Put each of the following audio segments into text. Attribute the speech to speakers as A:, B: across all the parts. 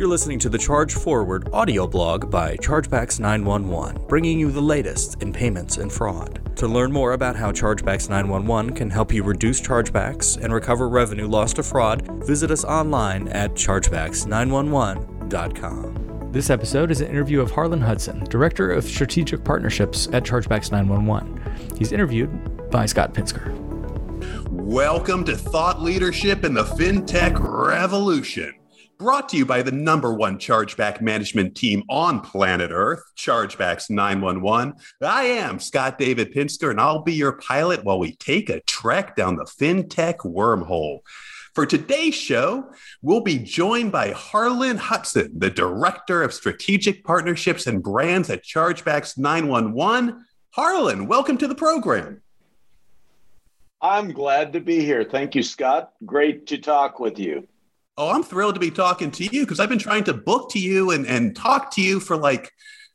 A: You're listening to the Charge Forward audio blog by Chargebacks 911, bringing you the latest in payments and fraud. To learn more about how Chargebacks 911 can help you reduce chargebacks and recover revenue lost to fraud, visit us online at chargebacks911.com. This episode is an interview of Harlan Hudson, Director of Strategic Partnerships at Chargebacks 911. He's interviewed by Scott Pinsker.
B: Welcome to Thought Leadership in the FinTech Revolution. Brought to you by the number one chargeback management team on planet Earth, Chargebacks 911. I am Scott David Pinsker, and I'll be your pilot while we take a trek down the FinTech wormhole. For today's show, we'll be joined by Harlan Hudson, the Director of Strategic Partnerships and Brands at Chargebacks 911. Harlan, welcome to the program.
C: I'm glad to be here. Thank you, Scott. Great to talk with you.
B: Oh, I'm thrilled to be talking to you because I've been trying to book to you and, and talk to you for like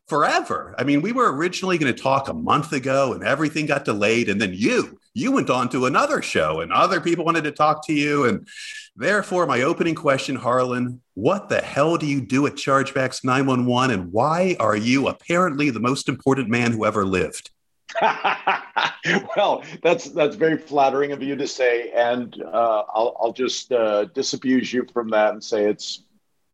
B: forever. I mean, we were originally going to talk a month ago and everything got delayed. And then you, you went on to another show and other people wanted to talk to you. And therefore, my opening question, Harlan, what the hell do you do at Chargebacks 911 and why are you apparently the most important man who ever lived?
C: well, that's that's very flattering of you to say, and uh, I'll I'll just uh, disabuse you from that and say it's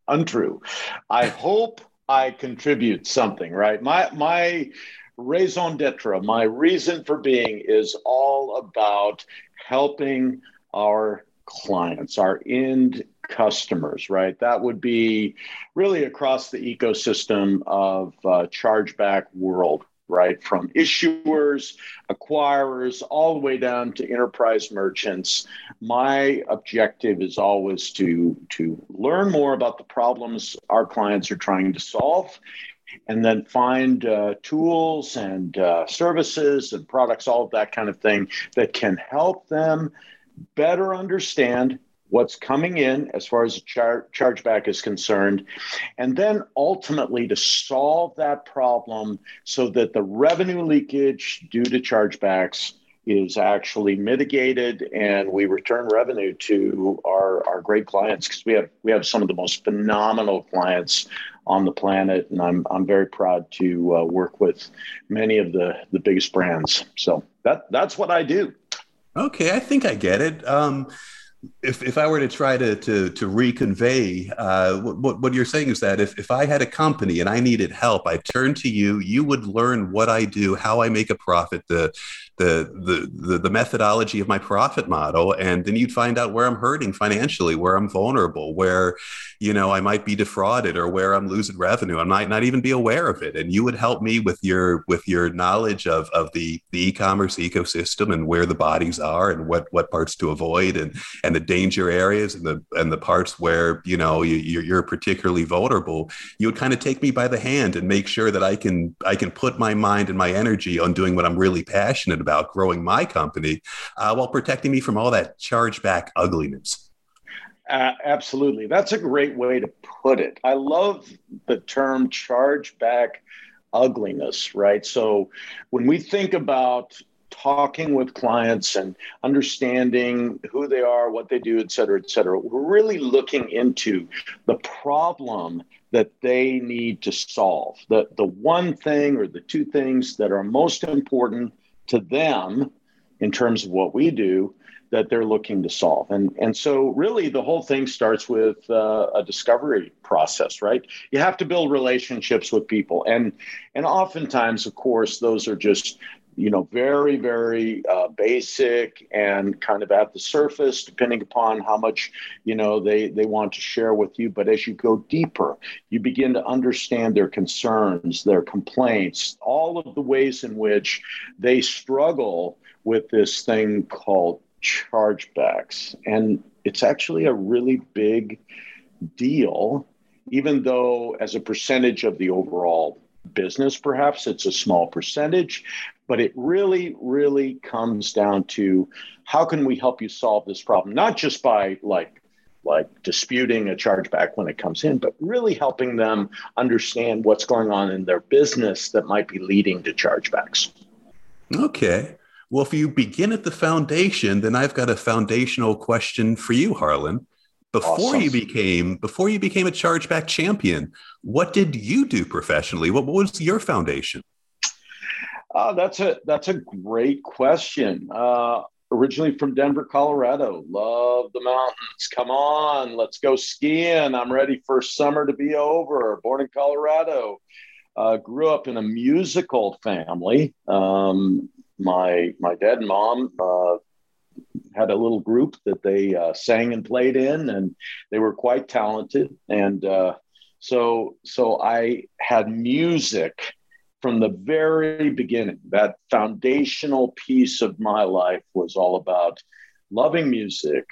C: untrue. I hope I contribute something. Right, my my raison d'être, my reason for being, is all about helping our clients, our end customers, right? That would be really across the ecosystem of uh, chargeback world, right? From issuers, acquirers, all the way down to enterprise merchants. My objective is always to, to learn more about the problems our clients are trying to solve and then find uh, tools and uh, services and products, all of that kind of thing that can help them better understand what's coming in as far as char- chargeback is concerned, and then ultimately to solve that problem so that the revenue leakage due to chargebacks is actually mitigated and we return revenue to our, our great clients because we have we have some of the most phenomenal clients on the planet and I'm I'm very proud to uh, work with many of the the biggest brands. So that that's what I do.
B: Okay I think I get it. Um if, if I were to try to to, to reconvey uh, what, what you're saying is that if, if I had a company and I needed help, I turn to you. You would learn what I do, how I make a profit, the the, the the methodology of my profit model and then you'd find out where i'm hurting financially where i'm vulnerable where you know i might be defrauded or where i'm losing revenue. I might not even be aware of it. And you would help me with your with your knowledge of of the the e-commerce ecosystem and where the bodies are and what what parts to avoid and and the danger areas and the and the parts where you know you, you're particularly vulnerable. You would kind of take me by the hand and make sure that i can i can put my mind and my energy on doing what i'm really passionate about about growing my company uh, while protecting me from all that chargeback ugliness.
C: Uh, absolutely. That's a great way to put it. I love the term chargeback ugliness, right? So when we think about talking with clients and understanding who they are, what they do, et cetera, et cetera, we're really looking into the problem that they need to solve. The, the one thing or the two things that are most important to them in terms of what we do that they're looking to solve. And, and so, really, the whole thing starts with uh, a discovery process, right? You have to build relationships with people. And, and oftentimes, of course, those are just you know, very, very uh, basic and kind of at the surface, depending upon how much, you know, they, they want to share with you. But as you go deeper, you begin to understand their concerns, their complaints, all of the ways in which they struggle with this thing called chargebacks. And it's actually a really big deal, even though as a percentage of the overall business, perhaps it's a small percentage, but it really, really comes down to how can we help you solve this problem, not just by like like disputing a chargeback when it comes in, but really helping them understand what's going on in their business that might be leading to chargebacks.
B: Okay. Well, if you begin at the foundation, then I've got a foundational question for you, Harlan. before
C: Awesome.
B: you became before you became a chargeback champion what did you do professionally what, what was your foundation
C: Oh, that's a that's a great question. Uh, originally from Denver, Colorado. Love the mountains. Come on, let's go skiing. I'm ready for summer to be over. Born in Colorado. Uh, grew up in a musical family. Um, my my dad and mom uh, had a little group that they uh, sang and played in, and they were quite talented. And uh, so so I had music from the very beginning, that foundational piece of my life was all about loving music,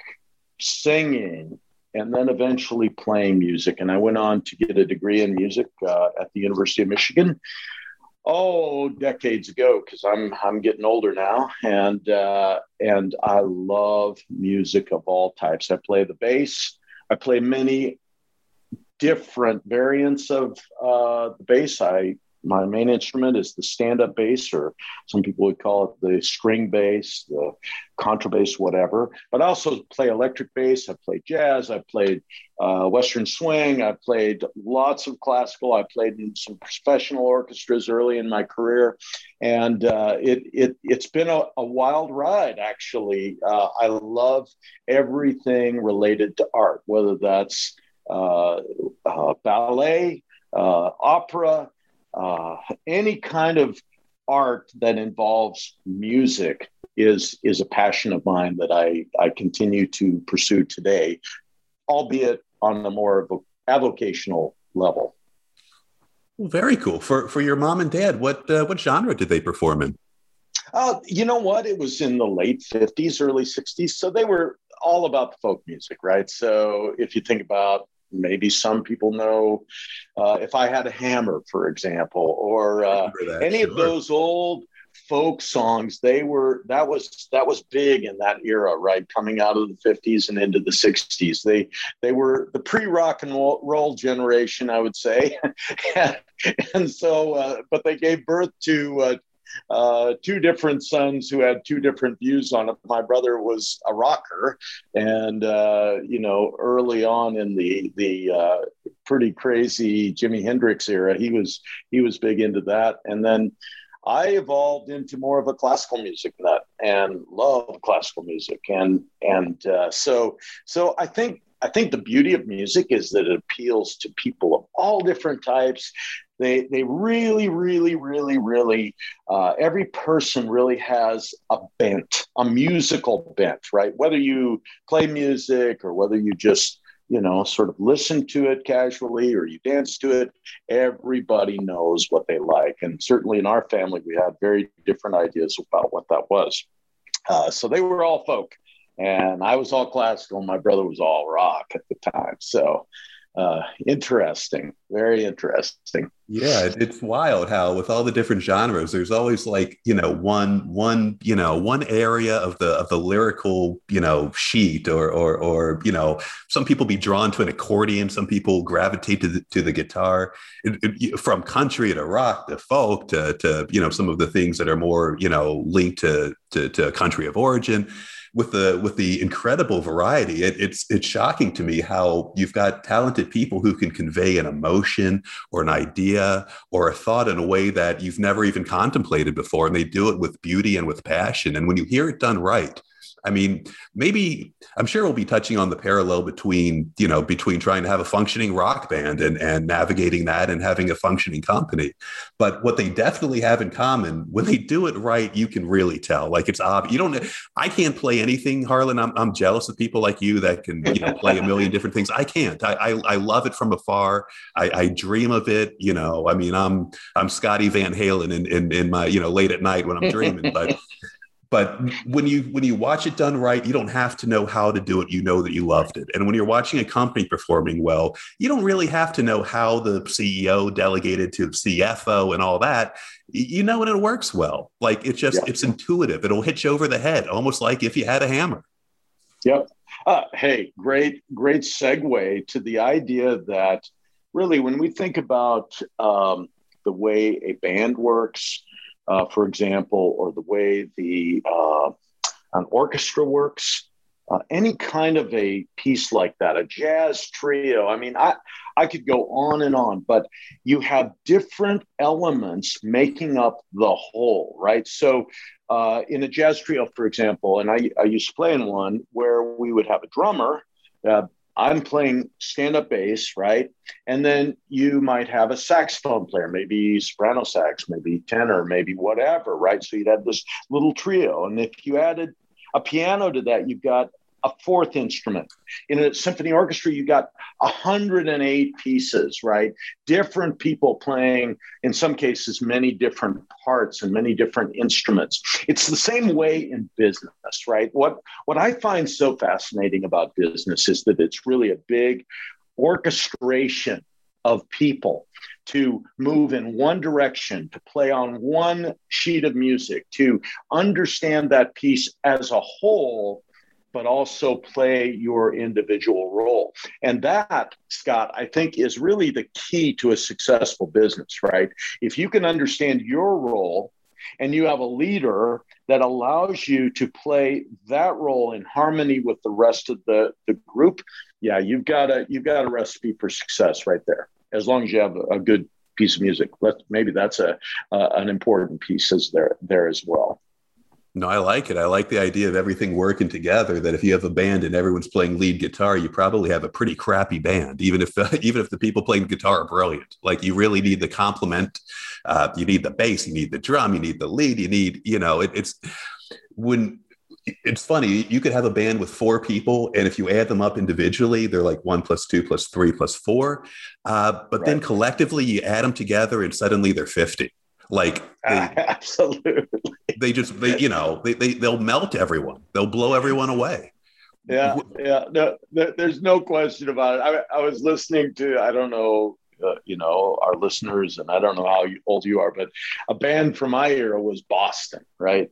C: singing, and then eventually playing music. And I went on to get a degree in music uh, at the University of Michigan. Oh, decades ago, because I'm I'm getting older now, and uh, and I love music of all types. I play the bass. I play many different variants of uh, the bass. I my main instrument is the stand-up bass, or some people would call it the string bass, the contrabass, whatever. But I also play electric bass. I play jazz. I played uh, Western swing. I played lots of classical. I played in some professional orchestras early in my career, and uh, it, it it's been a, a wild ride. Actually, uh, I love everything related to art, whether that's uh, uh, ballet, uh, opera uh, any kind of art that involves music is is a passion of mine that I I continue to pursue today, albeit on a more of a avocational level.
B: Well, very cool. For for your mom and dad, what uh, what genre did they perform in?
C: Uh, you know what? It was in the late 50s, early 60s. So they were all about the folk music, right? So if you think about maybe some people know uh, if I had a hammer, for example, or uh, any sure. of those old folk songs they were that was that was big in that era right? Coming out of the 50s and into the 60s they they were the pre-rock and roll generation i would say. And, and so uh, but they gave birth to uh, uh, two different sons who had two different views on it. My brother was a rocker, and uh, you know, early on in the the uh, pretty crazy Jimi Hendrix era, he was he was big into that, and then. I evolved into more of a classical music nut and love classical music, and and uh, so so I think I think the beauty of music is that it appeals to people of all different types. They, they really, really, really, really, uh, every person really has a bent, a musical bent, right? Whether you play music or whether you just, you know, sort of listen to it casually or you dance to it, everybody knows what they like. And certainly in our family, we had very different ideas about what that was. Uh, so they were all folk and I was all classical. My brother was all rock at the time. So uh, interesting, very interesting.
B: Yeah, it's wild how with all the different genres, there's always like you know one one you know one area of the of the lyrical you know sheet or or or you know some people be drawn to an accordion, some people gravitate to the, to the guitar. It, it, from country to rock to folk to to you know some of the things that are more you know linked to to, to country of origin with the with the incredible variety, it, it's it's shocking to me how you've got talented people who can convey an emotion or an idea or a thought in a way that you've never even contemplated before, and they do it with beauty and with passion. And when you hear it done right, I mean, maybe I'm sure we'll be touching on the parallel between, you know, between trying to have a functioning rock band and, and navigating that and having a functioning company. But what they definitely have in common, when they do it right, you can really tell. Like it's obvious. You don't, I can't play anything, Harlan. I'm, I'm jealous of people like you that can, you know, play a million different things. I can't. I, I, I love it from afar. I, I, dream of it. You know, I mean, I'm, I'm Scotty Van Halen in, in, in my, you know, late at night when I'm dreaming, but but when you when you watch it done right you don't have to know how to do it. You know that you loved it. And when you're watching a company performing well you don't really have to know how the ceo delegated to cfo and all that. You know when it works well. Like it's just yeah. it's intuitive. It'll hit you over the head almost like if you had a hammer.
C: Yep. Uh, hey great great segue to the idea that really when we think about um, the way a band works uh, for example, or the way the uh, an orchestra works. uh, any kind of a piece like that, a jazz trio. I mean, I, I could go on and on, but you have different elements making up the whole, right? So, uh, in a jazz trio, for example, and I, I used to play in one where we would have a drummer. Uh, I'm playing stand up bass, right? And then you might have a saxophone player, maybe soprano sax, maybe tenor, maybe whatever, right? So you'd have this little trio. And if you added a piano to that, you've got a fourth instrument. In a symphony orchestra, you got 108 pieces, right? Different people playing, in some cases, many different parts and many different instruments. It's the same way in business, right? What, what I find so fascinating about business is that it's really a big orchestration of people to move in one direction, to play on one sheet of music, to understand that piece as a whole but also play your individual role. And that, Scott, I think is really the key to a successful business, right? If you can understand your role and you have a leader that allows you to play that role in harmony with the rest of the, the group, yeah, you've got a you've got a recipe for success right there. As long as you have a, good piece of music, Let, maybe that's a uh, an important piece as there there as well.
B: No, I like it. I like the idea of everything working together. That if you have a band and everyone's playing lead guitar, you probably have a pretty crappy band. Even if uh, even if the people playing guitar are brilliant, like you really need the complement. Uh, you need the bass, you need the drum, you need the lead, you need you know it, it's when it's funny. You could have a band with four people, and if you add them up individually, they're like one plus two plus three plus four. Uh, but right. then collectively, you add them together, and suddenly they're fifty. Like
C: they, absolutely,
B: they just they you know they, they they'll melt everyone. They'll blow everyone away.
C: Yeah, yeah. No, there's no question about it. I, I was listening to I don't know uh, you know our listeners and I don't know how old you are, but a band from my era was Boston, right?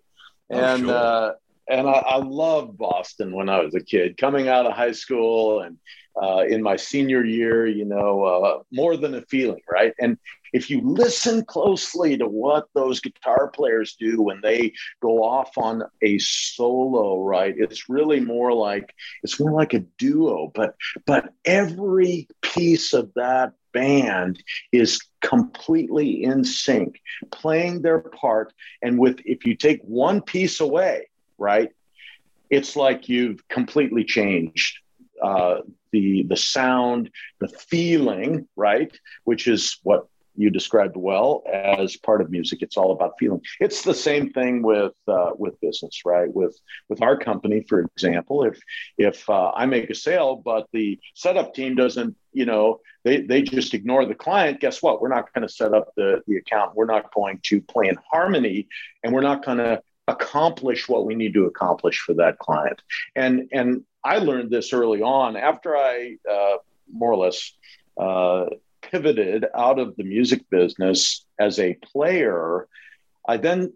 C: Oh, and sure. uh, and I, I loved Boston when I was a kid, coming out of high school and uh, in my senior year, you know, uh, more than a feeling, right? And if you listen closely to what those guitar players do when they go off on a solo, right, it's really more like it's more like a duo. But but every piece of that band is completely in sync, playing their part. And with if you take one piece away, right, it's like you've completely changed uh, the the sound, the feeling, right? Which is what you described well as part of music. It's all about feeling. It's the same thing with uh, with business, right? With with our company, for example, if if uh, I make a sale, but the setup team doesn't, you know, they they just ignore the client. Guess what? We're not going to set up the the account. We're not going to play in harmony, and we're not going to accomplish what we need to accomplish for that client. And and I learned this early on after I uh, more or less uh, pivoted out of the music business as a player. I then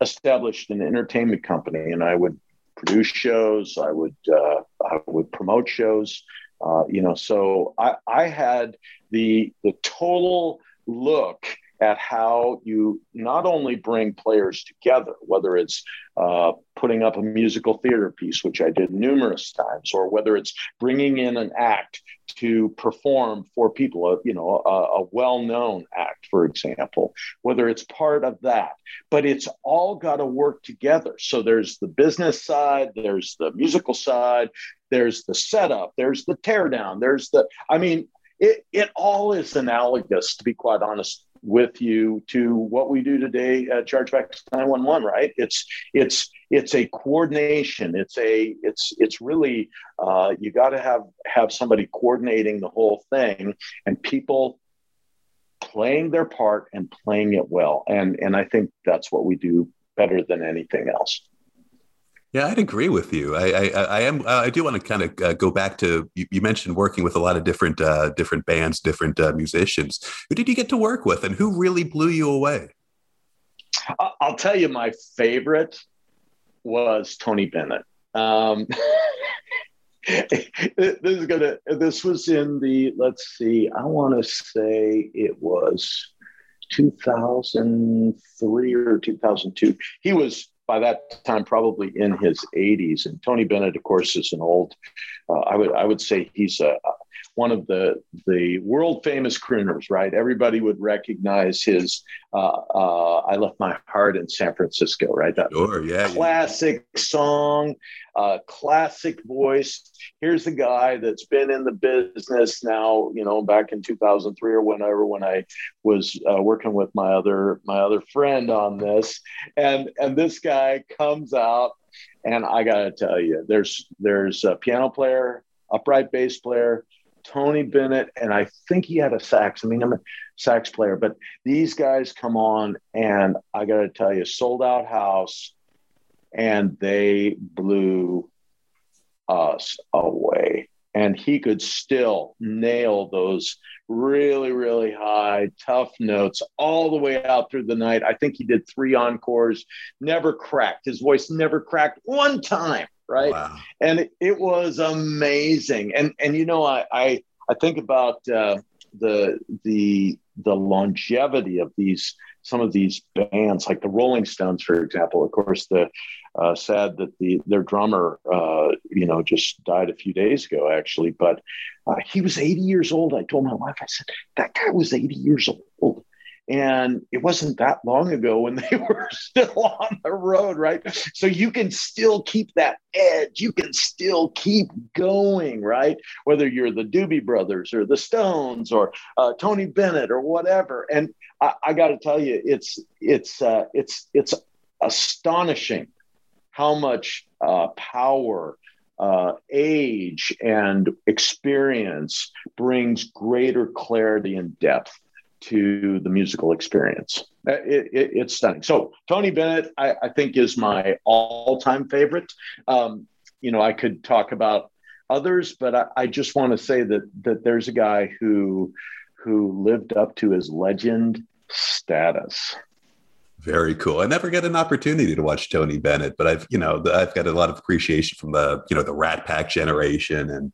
C: established an entertainment company, and I would produce shows. I would uh, I would promote shows. Uh, you know, so I, I had the the total look at how you not only bring players together, whether it's uh, putting up a musical theater piece, which I did numerous times, or whether it's bringing in an act to perform for people, uh, you know, a, a well-known act, for example, whether it's part of that, but it's all got to work together. So there's the business side, there's the musical side, there's the setup, there's the teardown, there's the, I mean, it, it all is analogous, to be quite honest with you to what we do today at Chargebacks 911, right? It's it's it's a coordination. It's a it's it's really uh, you got to have have somebody coordinating the whole thing and people playing their part and playing it well. And and I think that's what we do better than anything else.
B: Yeah, I'd agree with you. I, I, I am. I do want to kind of uh, go back to you, you, mentioned working with a lot of different, uh, different bands, different uh, musicians. Who did you get to work with, and who really blew you away?
C: I'll tell you, my favorite was Tony Bennett. Um, this is gonna. This was in the. Let's see. I want to say it was 2003 or 2002. He was by that time probably in his 80s. And Tony Bennett, of course, is an old. Uh, I would I would say he's a one of the the world famous crooners, right? Everybody would recognize his uh, uh, "I Left My Heart in San Francisco," right?
B: That sure, yeah,
C: classic yeah. song, uh, classic voice. Here's a guy that's been in the business now, you know, back in 2003 or whenever when I was uh, working with my other my other friend on this, and and this guy comes out. And I gotta tell you, there's there's a piano player, upright bass player, Tony Bennett, and I think he had a sax. I mean, I'm a sax player, but these guys come on, and I got to tell you, sold out house, and they blew us away. And he could still nail those really, really high, tough notes all the way out through the night. I think he did three encores, never cracked. His voice never cracked one time right? Wow. And it, it, was amazing. And and you know, I I, I think about uh, the the the longevity of these some of these bands, like the Rolling Stones, for example. Of course, the uh, sad that the their drummer, uh, you know, just died a few days ago, actually. But uh, he was 80 years old. I told my wife, I said, that guy was 80 years old. And it wasn't that long ago when they were still on the road, right? So you can still keep that edge. You can still keep going, right? Whether you're the Doobie Brothers or the Stones or uh, Tony Bennett or whatever. And I, I got to tell you, it's it's uh, it's it's astonishing how much uh, power uh, age and experience brings greater clarity and depth to the musical experience. Uh, it, it, it's stunning. So Tony Bennett, I, I think, is my all-time favorite. Um, you know, I could talk about others, but I, I just want to say that that there's a guy who who lived up to his legend status.
B: Very cool. I never get an opportunity to watch Tony Bennett, but I've, you know, I've got a lot of appreciation from the, you know, the Rat Pack generation and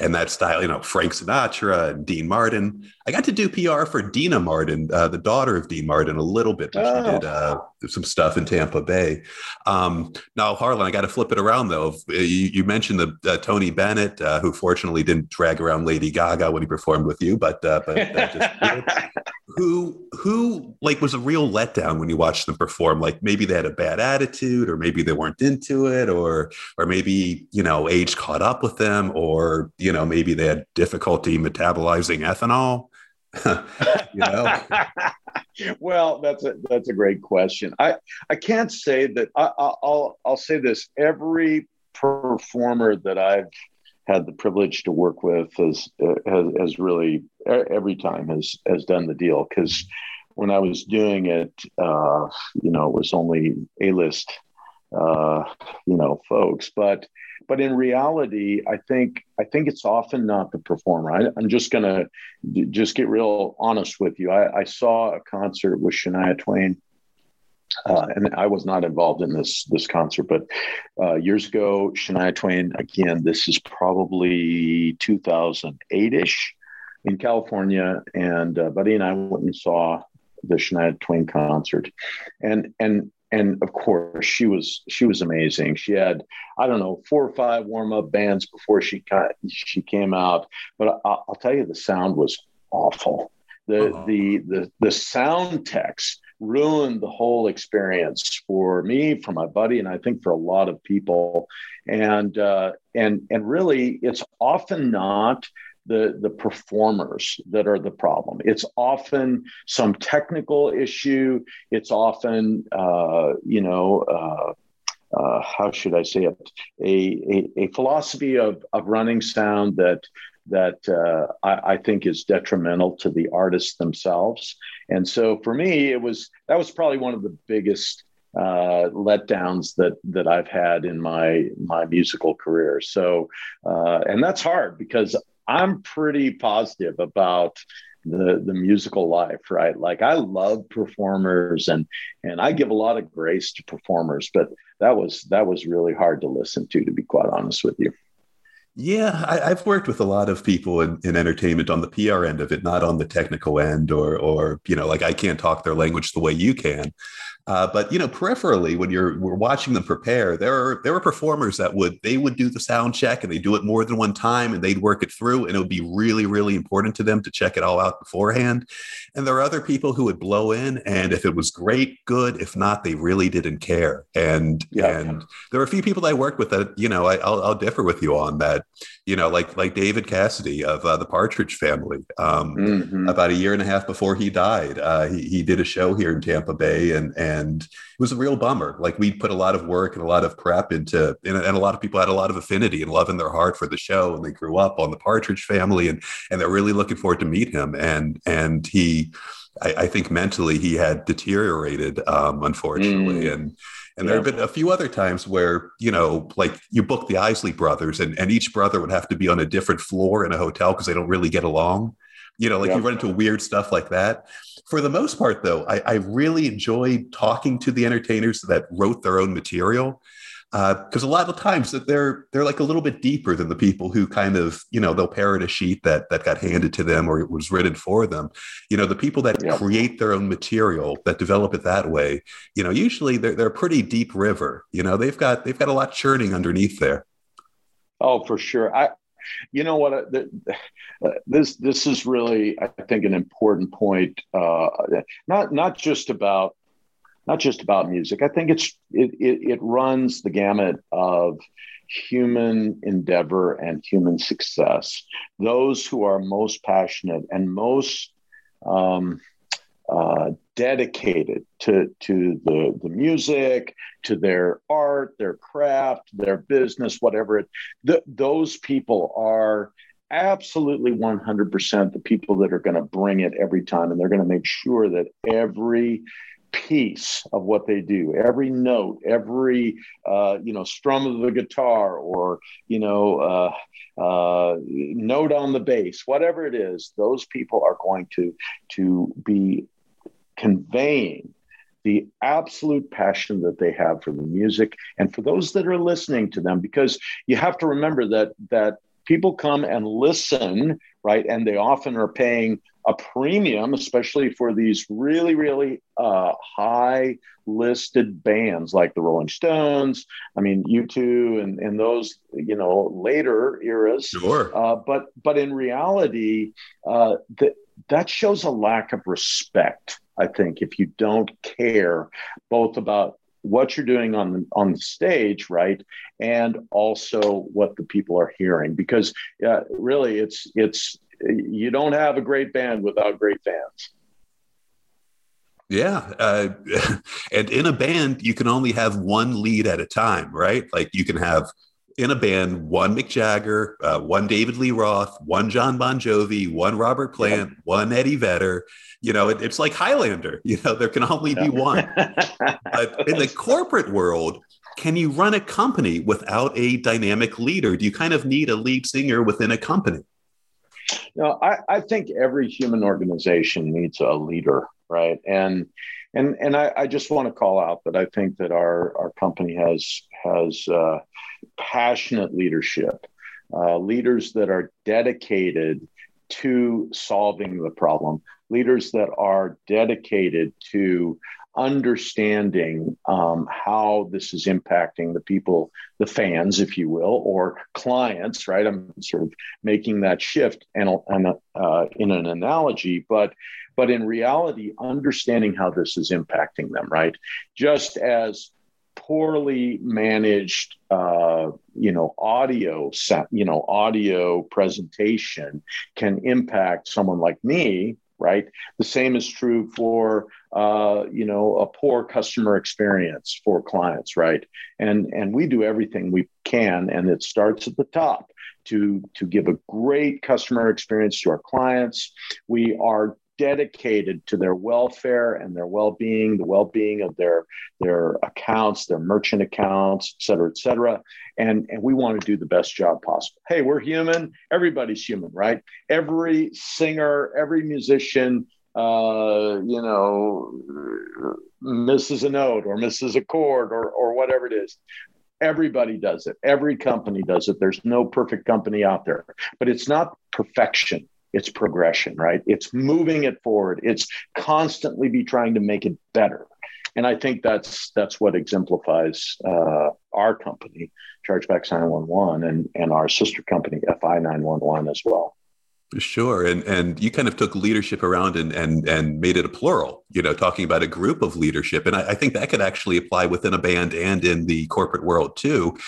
B: and that style. You know, Frank Sinatra and Dean Martin. I got to do PR for Deana Martin, uh, the daughter of Dean Martin, a little bit. Oh. She did uh, some stuff in Tampa Bay. Um, now, Harlan, I got to flip it around though. You, you mentioned the uh, Tony Bennett, uh, who fortunately didn't drag around Lady Gaga when he performed with you, but uh, but just, who who like was a real letdown when you watched them perform like maybe they had a bad attitude or maybe they weren't into it or or maybe you know age caught up with them or you know maybe they had difficulty metabolizing ethanol. You know?
C: Well that's a that's a great question. I i can't say that I, i'll i'll say this every performer that i've had the privilege to work with has uh, has, has really every time has has done the deal because when I was doing it, uh, you know, it was only a list, uh, you know, folks, but but in reality, I think I think it's often not the performer. I, am just gonna just get real honest with you. I, I saw a concert with Shania Twain uh, and I was not involved in this this concert, but uh, years ago, Shania Twain. Again, this is probably 2008 ish in California, and uh, Buddy and I went and saw the Shania Twain concert, and and and of course she was she was amazing. She had I don't know four or five warm up bands before she got, she came out, but I, will tell you the sound was awful. The, uh-huh. the the the sound techs ruined the whole experience for me, for my buddy, and I think for a lot of people. And uh, and and really, it's often not the the performers that are the problem. It's often some technical issue. It's often uh, you know. Uh, uh, how should I say it? A, a, a, philosophy of, of running sound that that uh, I, I, think is detrimental to the artists themselves. And so for me, it was that was probably one of the biggest uh, letdowns that that I've had in my my musical career. So uh, and that's hard because I'm pretty positive about the the musical life right? Like i love performers and and i give a lot of grace to performers but that was that was really hard to listen to to be quite honest with you
B: Yeah, I, have worked with a lot of people in, in entertainment on the PR end of it, not on the technical end, or or you know, like I can't talk their language the way you can. Uh, but you know, peripherally, when you're we're watching them prepare, there are there are performers that would they would do the sound check and they do it more than one time and they'd work it through, and it would be really really important to them to check it all out beforehand. And there are other people who would blow in, and if it was great, good. If not, they really didn't care. And yeah. and there are a few people that I worked with that you know I, will I'll differ with you on that. You know, like like David Cassidy of uh, the Partridge Family. Um, mm-hmm. About a year and a half before he died, uh, he he did a show here in Tampa Bay, and and it was a real bummer. Like we put a lot of work and a lot of prep into, and, and, a lot of people had a lot of affinity and love in their heart for the show, and they grew up on the Partridge Family, and and they're really looking forward to meet him. And and he, I, I think mentally he had deteriorated, um, unfortunately, mm. and. And yeah. there have been a few other times where, you know, like you book the Isley brothers and, and each brother would have to be on a different floor in a hotel because they don't really get along. You know, like yeah. you run into weird stuff like that for the most part, though, I, I really enjoyed talking to the entertainers that wrote their own material because uh, a lot of times that they're they're like a little bit deeper than the people who kind of you know they'll parrot a sheet that that got handed to them or it was written for them you know the people that yeah. create their own material that develop it that way you know usually they're, they're a pretty deep river you know they've got they've got a lot churning underneath there
C: oh for sure i you know what? Uh, this this is really, I think, an important point. Uh, not not just about not just about music. I think it's it, it, it runs the gamut of human endeavor and human success. Those who are most passionate and most um, uh, dedicated to, to the, the music, to their art, their craft, their business, whatever it, the, those people are absolutely 100% the people that are going to bring it every time. And they're going to make sure that every piece of what they do. Every note every uh, you know strum of the guitar or you know uh, uh, note on the bass whatever it is those people are going to to be conveying the absolute passion that they have for the music and for those that are listening to them because you have to remember that that people come and listen right and they often are paying a premium especially for these really really uh, high listed bands like the rolling stones i mean u2 and, and those you know later eras.
B: Sure.
C: Uh, but but in reality uh, that that shows a lack of respect I think if you don't care both about what you're doing on the, on the stage, right, and also what the people are hearing, because uh, really, it's it's you don't have a great band without great fans.
B: Yeah. Uh, and in a band, you can only have one lead at a time, right? Like you can have in a band one Mick Jagger, uh, one David Lee Roth, one John Bon Jovi, one Robert Plant, yeah. one Eddie Vedder you know it, it's like highlander you know there can only be one but in the corporate world can you run a company without a dynamic leader do you kind of need a lead singer within a company
C: no I, I think every human organization needs a leader right? And and and I, I just want to call out that I think that our our company has has uh, passionate leadership, uh, leaders that are dedicated to solving the problem, leaders that are dedicated to understanding um, how this is impacting the people, the fans, if you will, or clients, right? I'm sort of making that shift and, and uh, in an analogy, but but in reality, understanding how this is impacting them, right? Just as poorly managed uh, you know audio you know audio presentation can impact someone like me right? The same is true for uh, you know a poor customer experience for clients right? And and we do everything we can and it starts at the top to to give a great customer experience to our clients. We are dedicated to their welfare and their well-being, the well-being of their their accounts, their merchant accounts, et cetera, et cetera. And, and we want to do the best job possible. Hey, we're human. Everybody's human, right? Every singer, every musician, uh, you know, misses a note or misses a chord or, or whatever it is. Everybody does it. Every company does it. There's no perfect company out there, but it's not perfection. It's progression, right? It's moving it forward. It's constantly be trying to make it better. And I think that's that's what exemplifies uh, our company, Chargebacks 911, and, and our sister company, FI 911 as well.
B: Sure. And and you kind of took leadership around and and and made it a plural, you know, talking about a group of leadership. And I, I think that could actually apply within a band and in the corporate world too.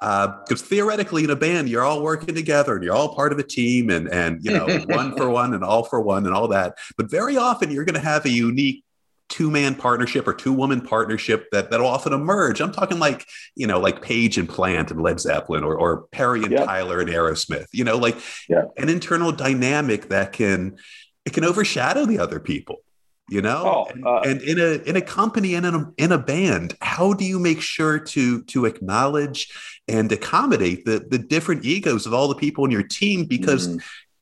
B: Because uh, theoretically in a band, you're all working together and you're all part of a team and and you know, one for one and all for one and all that. But very often you're going to have a unique two man partnership or two woman partnership that that'll often emerge. I'm talking like you know like Page and Plant and Led Zeppelin or or Perry and. Tyler and Aerosmith. You know like an internal dynamic that can it can overshadow the other people. You know, oh, uh, and, and, in a in a company and in a in a band, how do you make sure to to acknowledge and accommodate the the different egos of all the people in your team because mm-hmm.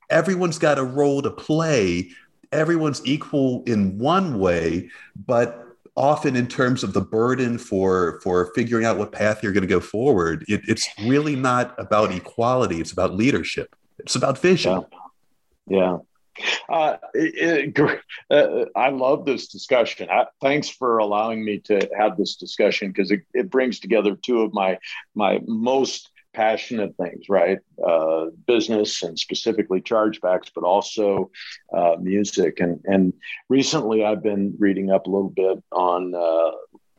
B: everyone's got a role to play everyone's equal in one way, but often in terms of the burden for for figuring out what path you're going to go forward, it, it's really not about equality. It's about leadership. It's about vision.
C: Yeah. yeah. Uh, it, uh, I love this discussion. I, thanks for allowing me to have this discussion because it, it brings together two of my my most passionate things, right? Uh, business and specifically chargebacks, but also uh, music. And and recently, I've been reading up a little bit on uh,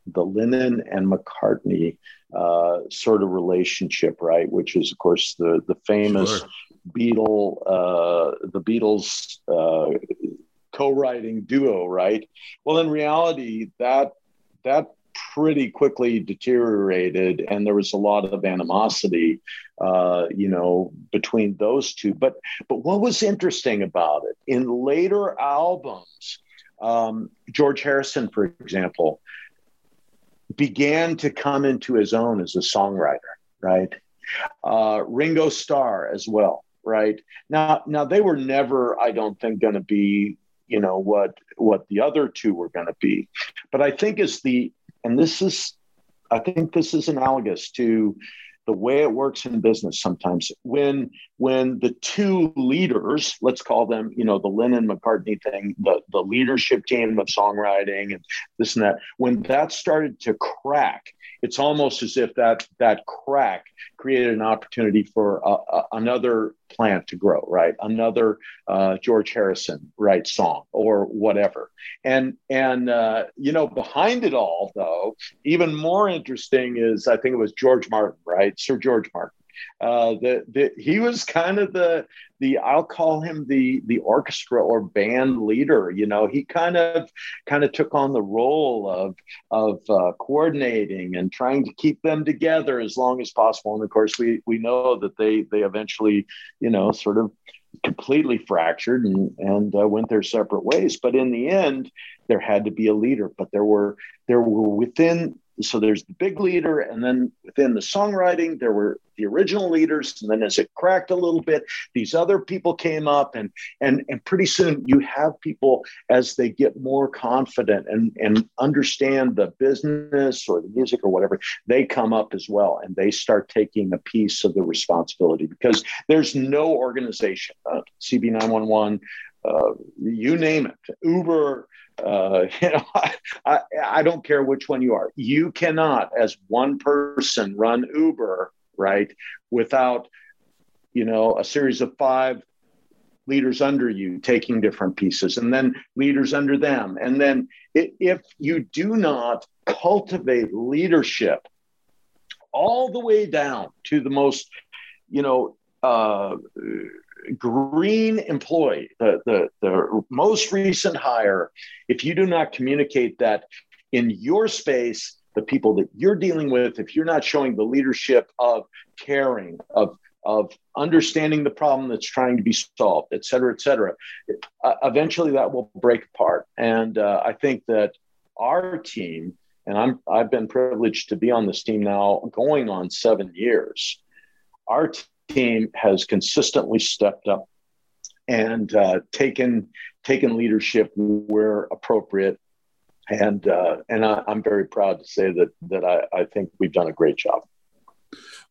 C: the Lennon and McCartney uh, sort of relationship, right? Which is, of course, the the famous sure. Beatle, uh, the Beatles. Uh, co-writing duo right well in reality that that pretty quickly deteriorated, and there was a lot of animosity, uh, you know, between those two. But but what was interesting about it in later albums, um, George Harrison, for example, began to come into his own as a songwriter, right? Uh, Ringo Starr as well, right? Now, now they were never, I don't think, going to be you know what what the other two were going to be but i think as the and this is i think this is analogous to the way it works in business sometimes. When when the two leaders let's call them you know the lennon mccartney thing the, the leadership team of songwriting and this and that when that started to crack it's almost as if that that crack created an opportunity for another plant to grow, right? Another uh, George Harrison right song or whatever. And and uh, you know behind it all, though, even more interesting is I think it was George Martin, right? Sir George Martin uh, the, the, he was kind of the the I'll call him the the orchestra or band leader. You know, he kind of kind of took on the role of of uh, coordinating and trying to keep them together as long as possible. And of course, we we know that they they eventually you know sort of completely fractured and and uh, went their separate ways. But in the end, there had to be a leader. But there were there were within so there's the big leader and then within the songwriting there were the original leaders and then as it cracked a little bit these other people came up and and and pretty soon you have people as they get more confident and and understand the business or the music or whatever they come up as well and they start taking a piece of the responsibility because there's no organization. Uh, cb911 uh, you name it uber uh, you know, I, I don't care which one you are. You cannot, as one person, run Uber right without, you know, a series of five leaders under you taking different pieces, and then leaders under them, and then if you do not cultivate leadership all the way down to the most, you know. Uh, green employee, the, the, the most recent hire, if you do not communicate that in your space, the people that you're dealing with, if you're not showing the leadership of caring, of of understanding the problem that's trying to be solved, et cetera, et cetera, uh, eventually that will break apart. And uh, I think that our team, and I'm I've been privileged to be on this team now, going on seven years. Our team has consistently stepped up and uh, taken taken leadership where appropriate. And uh, and I, am very proud to say that that I, I think we've done a great job.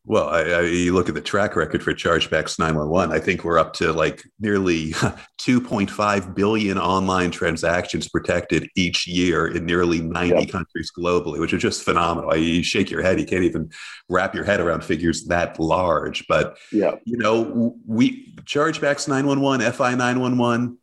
B: Well, I, I, you look at the track record for chargebacks 911. I think we're up to like nearly 2.5 billion online transactions protected each year in nearly 90 yep. countries globally, which is just phenomenal. You shake your head; you can't even wrap your head around figures that large. But yeah, you know, we chargebacks 911, FI 911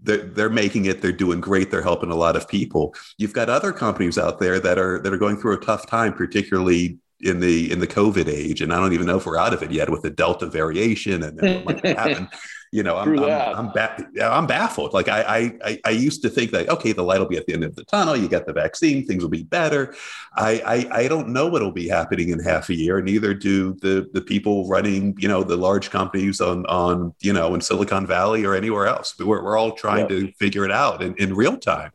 B: they're, they're making it they're doing great they're helping a lot of people you've got other companies out there that are that are going through a tough time particularly in the in the COVID age, and I don't even know if we're out of it yet with the Delta variation and, what might happen. You know, I'm I'm, I'm, ba- I'm, baffled. Like I, I I used to think that okay, the light will be at the end of the tunnel. You get the vaccine, things will be better. I I, I don't know what'll be happening in half a year. Neither do the the people running you know the large companies on on you know in Silicon Valley or anywhere else. We're we're all trying yeah. to figure it out in, in real time.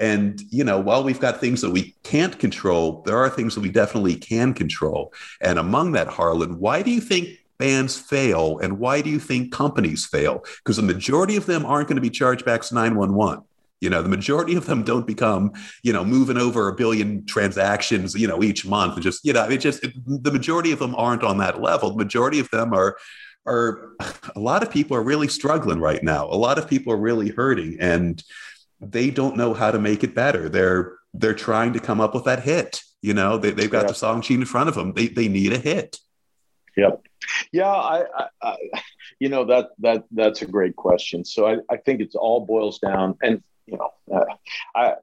B: And, you know, while we've got things that we can't control, there are things that we definitely can control. And among that, Harlan, why do you think bands fail and why do you think companies fail? Because the majority of them aren't going to be chargebacks 911. You know, the majority of them don't become, you know, moving over a billion transactions, you know, each month. And just, you know, it just, it, the majority of them aren't on that level. The majority of them are, are, a lot of people are really struggling right now. A lot of people are really hurting. And, they don't know how to make it better. They're they're trying to come up with that hit. You know, they, they've got yep. the song sheet in front of them. They they need a hit.
C: Yep. Yeah, I, I, you know that that that's a great question. So I, I think it's all boils down, and you know, uh, I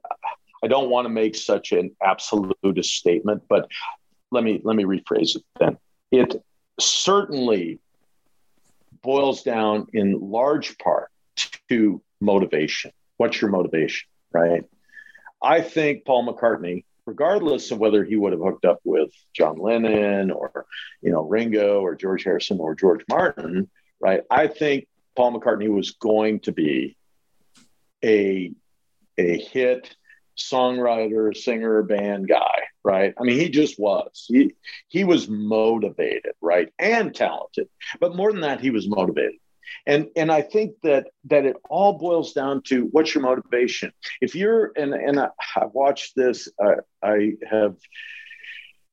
C: I don't want to make such an absolutist statement, but let me let me rephrase it. Then it certainly boils down in large part to motivation what's your motivation, right? I think Paul McCartney, regardless of whether he would have hooked up with John Lennon or, you know, Ringo or George Harrison or George Martin, right? I think Paul McCartney was going to be a, a hit songwriter, singer, band guy, right? I mean, he just was. He he was motivated, right? And talented. But more than that, he was motivated and and i think that that it all boils down to what's your motivation if you're and and I, have watched this uh, i have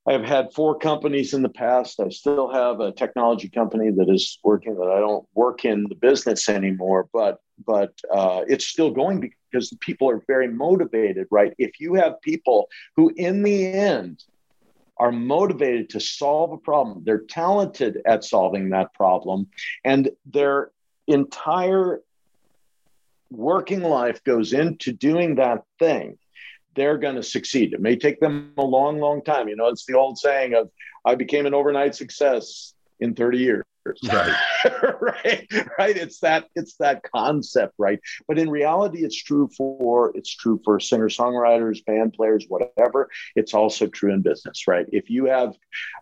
C: I've had four companies in the past. I still have a technology company that is working that I don't work in the business anymore, but but uh, it's still going because the people are very motivated, right? If you have people who, in the end, are motivated to solve a problem. They're talented at solving that problem, and their entire working life goes into doing that thing. They're going to succeed. It may take them a long, long time. You know, it's the old saying of, I became an overnight success in 30 years right. Right right? It's that it's that concept right? But in reality it's true for it's true for singer songwriters band players whatever. It's also true in business right? If you have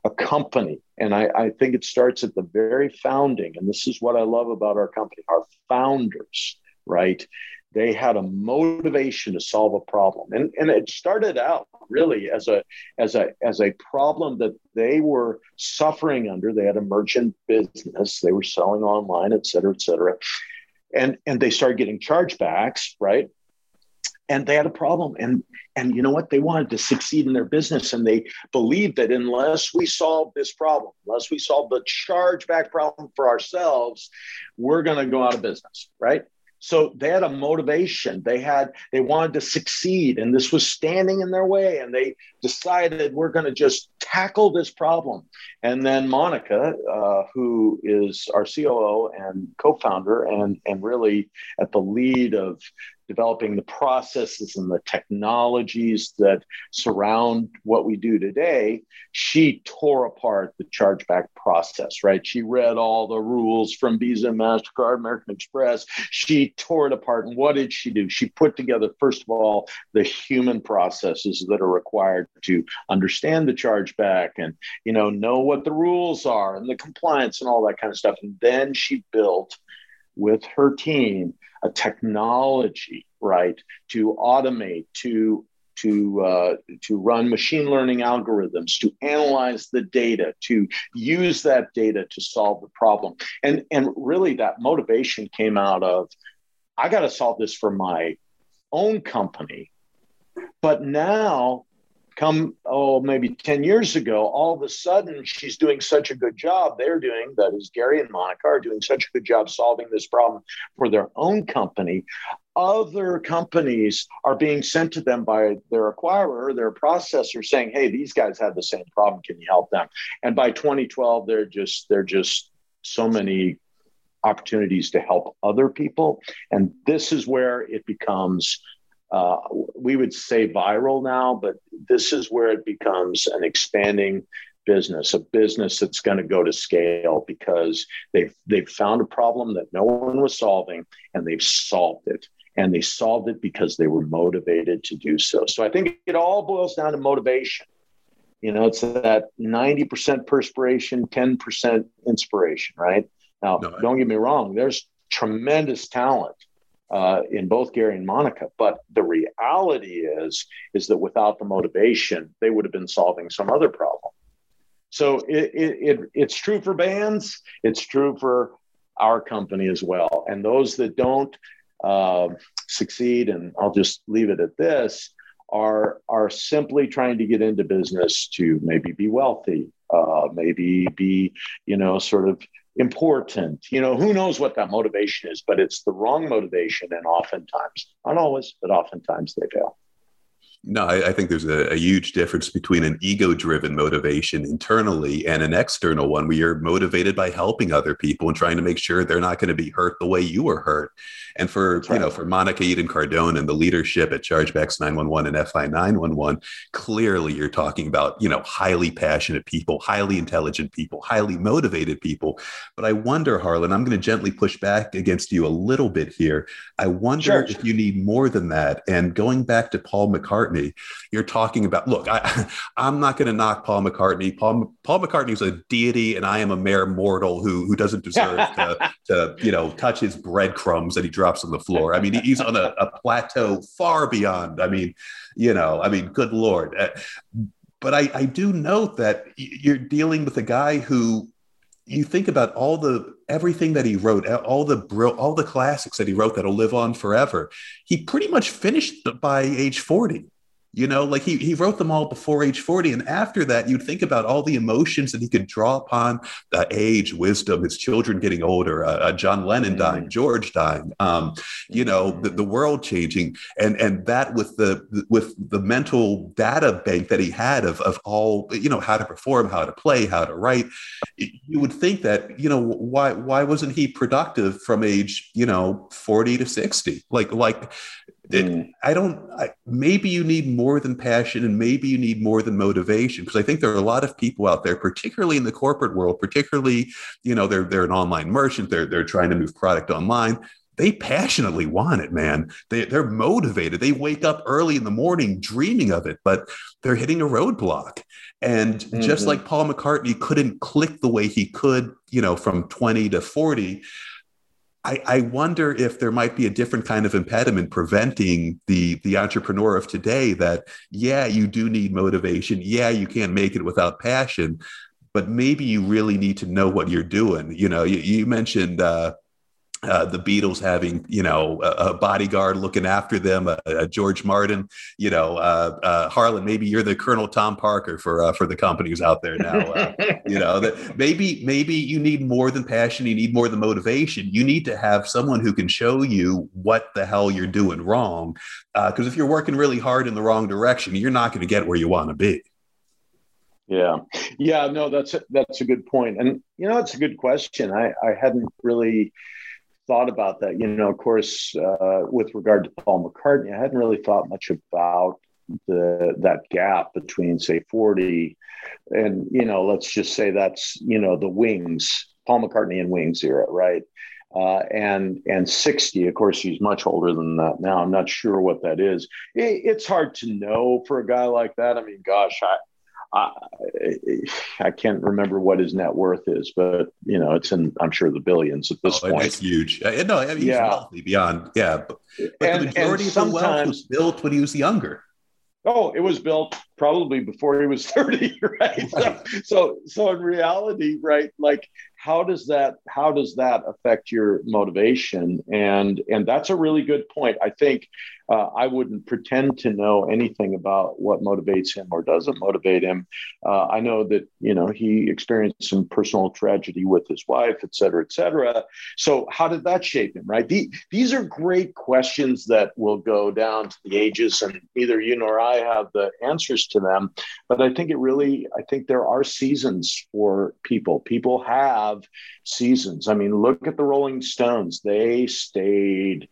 C: a company and I, I think it starts at the very founding and this is what i love about our company our founders right they had a motivation to solve a problem. And, and it started out really as a as a as a problem that they were suffering under. They had a merchant business. They were selling online et cetera et cetera. And and they started getting chargebacks right? And they had a problem. And and you know what? They wanted to succeed in their business. And they believed that unless we solve this problem unless we solve the chargeback problem for ourselves we're going to go out of business right so they had a motivation. They had they wanted to succeed, and this was standing in their way. And they decided we're going to just tackle this problem. And then Monica, uh, who is our COO and co-founder, and and really at the lead of developing the processes and the technologies that surround what we do today, she tore apart the chargeback process, right? She read all the rules from Visa, MasterCard, American Express. She tore it apart. And what did she do? She put together, first of all, the human processes that are required to understand the chargeback and, you know, know what the rules are and the compliance and all that kind of stuff. And then she built with her team a technology, right, to automate, to to uh, to run machine learning algorithms, to analyze the data, to use that data to solve the problem, and and really that motivation came out of I got to solve this for my own company, but now come oh maybe 10 years ago all of a sudden she's doing such a good job. They're doing that is gary and monica are doing such a good job solving this problem for their own company. Other companies are being sent to them by their acquirer their processor saying hey these guys have the same problem. Can you help them? And by 2012 they're just they're just so many opportunities to help other people. And this is where it becomes uh, we would say viral now, but this is where it becomes an expanding business, a business that's going to go to scale because they've they've found a problem that no one was solving and they've solved it. And they solved it because they were motivated to do so. So I think it all boils down to motivation. You know, it's that 90% perspiration, 10% inspiration, right? Now, no, don't get me wrong, there's tremendous talent uh, in both Gary and Monica. But the reality is, is that without the motivation, they would have been solving some other problem. So it, it, it, it's true for bands. It's true for our company as well. And those that don't uh, succeed, and I'll just leave it at this, are are simply trying to get into business to maybe be wealthy, uh, maybe be you know sort of important. You know, who knows what that motivation is, but it's the wrong motivation. And oftentimes, not always, but oftentimes they fail.
B: No, I, I, think there's a, a, huge difference between an ego driven motivation internally and an external one where you're motivated by helping other people and trying to make sure they're not going to be hurt the way you were hurt. And for, right. you know, for Monica Eaton Cardone and the leadership at Chargebacks 911 and FI 911, clearly you're talking about, you know, highly passionate people, highly intelligent people, highly motivated people. But I wonder, Harlan, I'm going to gently push back against you a little bit here. I wonder sure. if you need more than that. And going back to Paul McCartney, McCartney, you're talking about. Look, I, I'm not going to knock Paul McCartney. Paul Paul McCartney is a deity, and I am a mere mortal who who doesn't deserve to, to you know touch his breadcrumbs that he drops on the floor. I mean, he's on a, a plateau far beyond. I mean, you know, I mean, good lord. Uh, but I, I do note that you're dealing with a guy who you think about all the everything that he wrote, all the all the classics that he wrote that'll live on forever. He pretty much finished by age 40 you know like he, he wrote them all before age 40 and after that you'd think about all the emotions that he could draw upon uh, age wisdom his children getting older uh, uh, john lennon dying mm. george dying um, you know the, the world changing and and that with the with the mental data bank that he had of, of all you know how to perform how to play how to write you would think that you know why why wasn't he productive from age you know 40 to 60 like like Mm. I don't. I, maybe you need more than passion, and maybe you need more than motivation. Because I think there are a lot of people out there, particularly in the corporate world, particularly you know they're they're an online merchant, they're they're trying to move product online. They passionately want it, man. They they're motivated. They wake up early in the morning dreaming of it, but they're hitting a roadblock. And mm-hmm. just like Paul McCartney couldn't click the way he could, you know, from 20 to 40, I, I, wonder if there might be a different kind of impediment preventing the the entrepreneur of today that yeah you do need motivation. Yeah you can't make it without passion but maybe you really need to know what you're doing. You know you, you mentioned uh, uh, the Beatles having, you know, a, a bodyguard looking after them, a, a George Martin, you know, uh, uh, Harlan. Maybe you're the Colonel Tom Parker for uh, for the companies out there now. Uh, you know that maybe maybe you need more than passion. You need more than motivation. You need to have someone who can show you what the hell you're doing wrong. Because if you're working really hard in the wrong direction, you're not going to get where you want to be.
C: Yeah, yeah, no, that's a, that's a good point, and you know, it's a good question. I I hadn't really thought about that. You know, of course, uh, with regard to Paul McCartney, I hadn't really thought much about the that gap between say 40 and you know let's just say that's you know the wings paul mccartney and wings era right? Uh, and and 60 of course he's much older than that now. I'm not sure what that is. It, it's hard to know for a guy like that. I mean gosh i I, I can't remember what his net worth is, but you know, it's in I'm sure the billions at this oh, point.
B: It's huge. Uh, no, I mean, he's yeah. wealthy beyond. Yeah, but, but and, the majority of the wealth was built when he was younger.
C: Oh, it was built probably before he was 30 right so, so so in reality right like how does that how does that affect your motivation and and that's a really good point i think uh, I wouldn't pretend to know anything about what motivates him or doesn't motivate him. Uh, I know that you know he experienced some personal tragedy with his wife, et cetera, et cetera. So how did that shape him? Right? The, these are great questions that will go down to the ages, and neither you nor I have the answers to them. But I think it really, I think there are seasons for people. People have seasons. I mean, look at the Rolling Stones; they stayed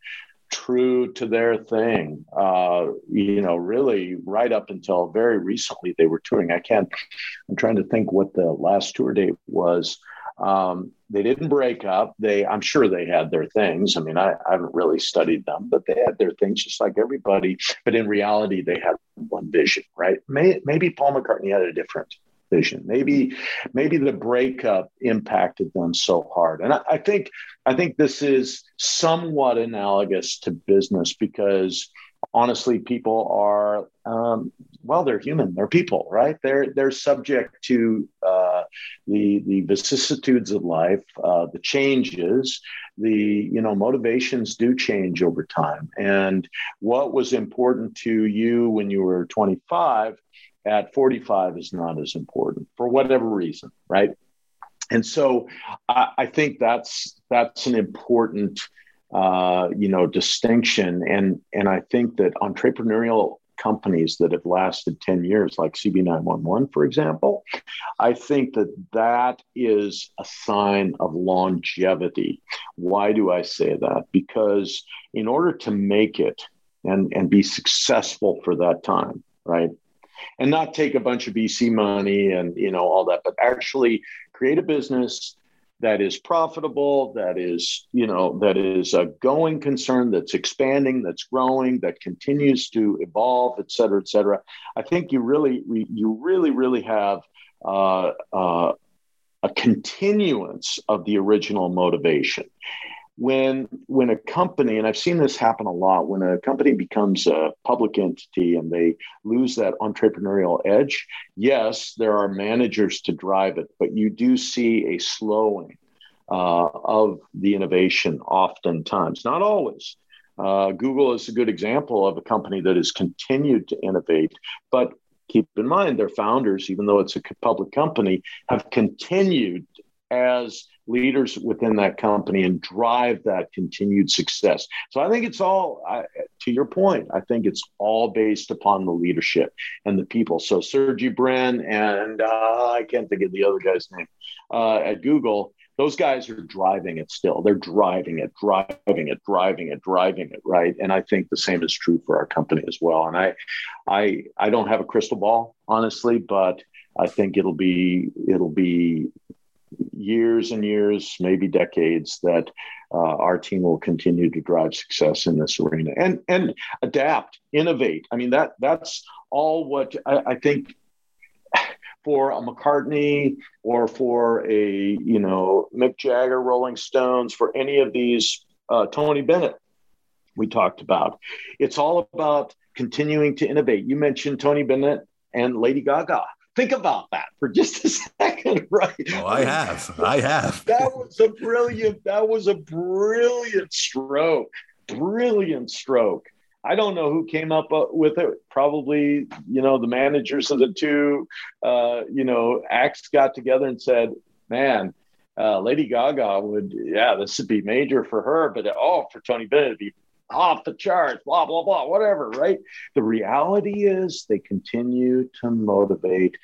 C: true to their thing. Uh, you know, really right up until very recently, they were touring. I can't, I'm trying to think what the last tour date was. Um, they didn't break up. They, I'm sure they had their things. I mean, I, I, haven't really studied them, but they had their things just like everybody. But in reality, they had one vision, right? May, maybe Paul McCartney had a different vision. Maybe, maybe the breakup impacted them so hard. And I, I think, I think this is somewhat analogous to business because honestly, people are um, well, they're human, they're people, right? They're they're subject to uh, the the vicissitudes of life, uh, the changes, the you know motivations do change over time. And what was important to you when you were 25 at 45 is not as important for whatever reason, right? And so I, I think that's that's an important uh, you know distinction, and and I think that entrepreneurial companies that have lasted 10 years like cb911 for example i think that that is a sign of longevity. Why do i say that? Because in order to make it and and be successful for that time right and not take a bunch of VC money and you know all that, but actually create a business that is profitable, that is you know that is a going concern, that's expanding, that's growing, that continues to evolve, et cetera, et cetera. I think you really you really really have uh, uh, a continuance of the original motivation when when a company and i've seen this happen a lot when a company becomes a public entity and they lose that entrepreneurial edge yes there are managers to drive it but you do see a slowing uh, of the innovation oftentimes not always. Uh, google is a good example of a company that has continued to innovate but keep in mind their founders even though it's a public company have continued as leaders within that company and drive that continued success. So I think it's all, I, to your point, I think it's all based upon the leadership and the people. So Sergey Brin and uh, I can't think of the other guy's name uh, at Google. Those guys are driving it still. They're driving it, driving it, driving it, driving it, right? And I think the same is true for our company as well. And I, I, I don't have a crystal ball, honestly, but I think it'll be it'll be years and years, maybe decades, that uh, our team will continue to drive success in this arena and and adapt, innovate. I mean that that's all what I, I think for a McCartney or for a you know Mick Jagger, Rolling Stones, for any of these uh, Tony Bennett we talked about. It's all about continuing to innovate. You mentioned Tony Bennett and Lady Gaga. Think about that for just a second, right?
B: Oh, I have. I have.
C: that was a brilliant, that was a brilliant stroke. Brilliant stroke. I don't know who came up uh, with it. Probably, you know, the managers of the two, uh, you know, acts got together and said, man, uh, Lady Gaga would, yeah, this would be major for her, but oh, for Tony Bennett, it'd be off the charts, blah, blah, blah, whatever, right? The reality is they continue to motivate,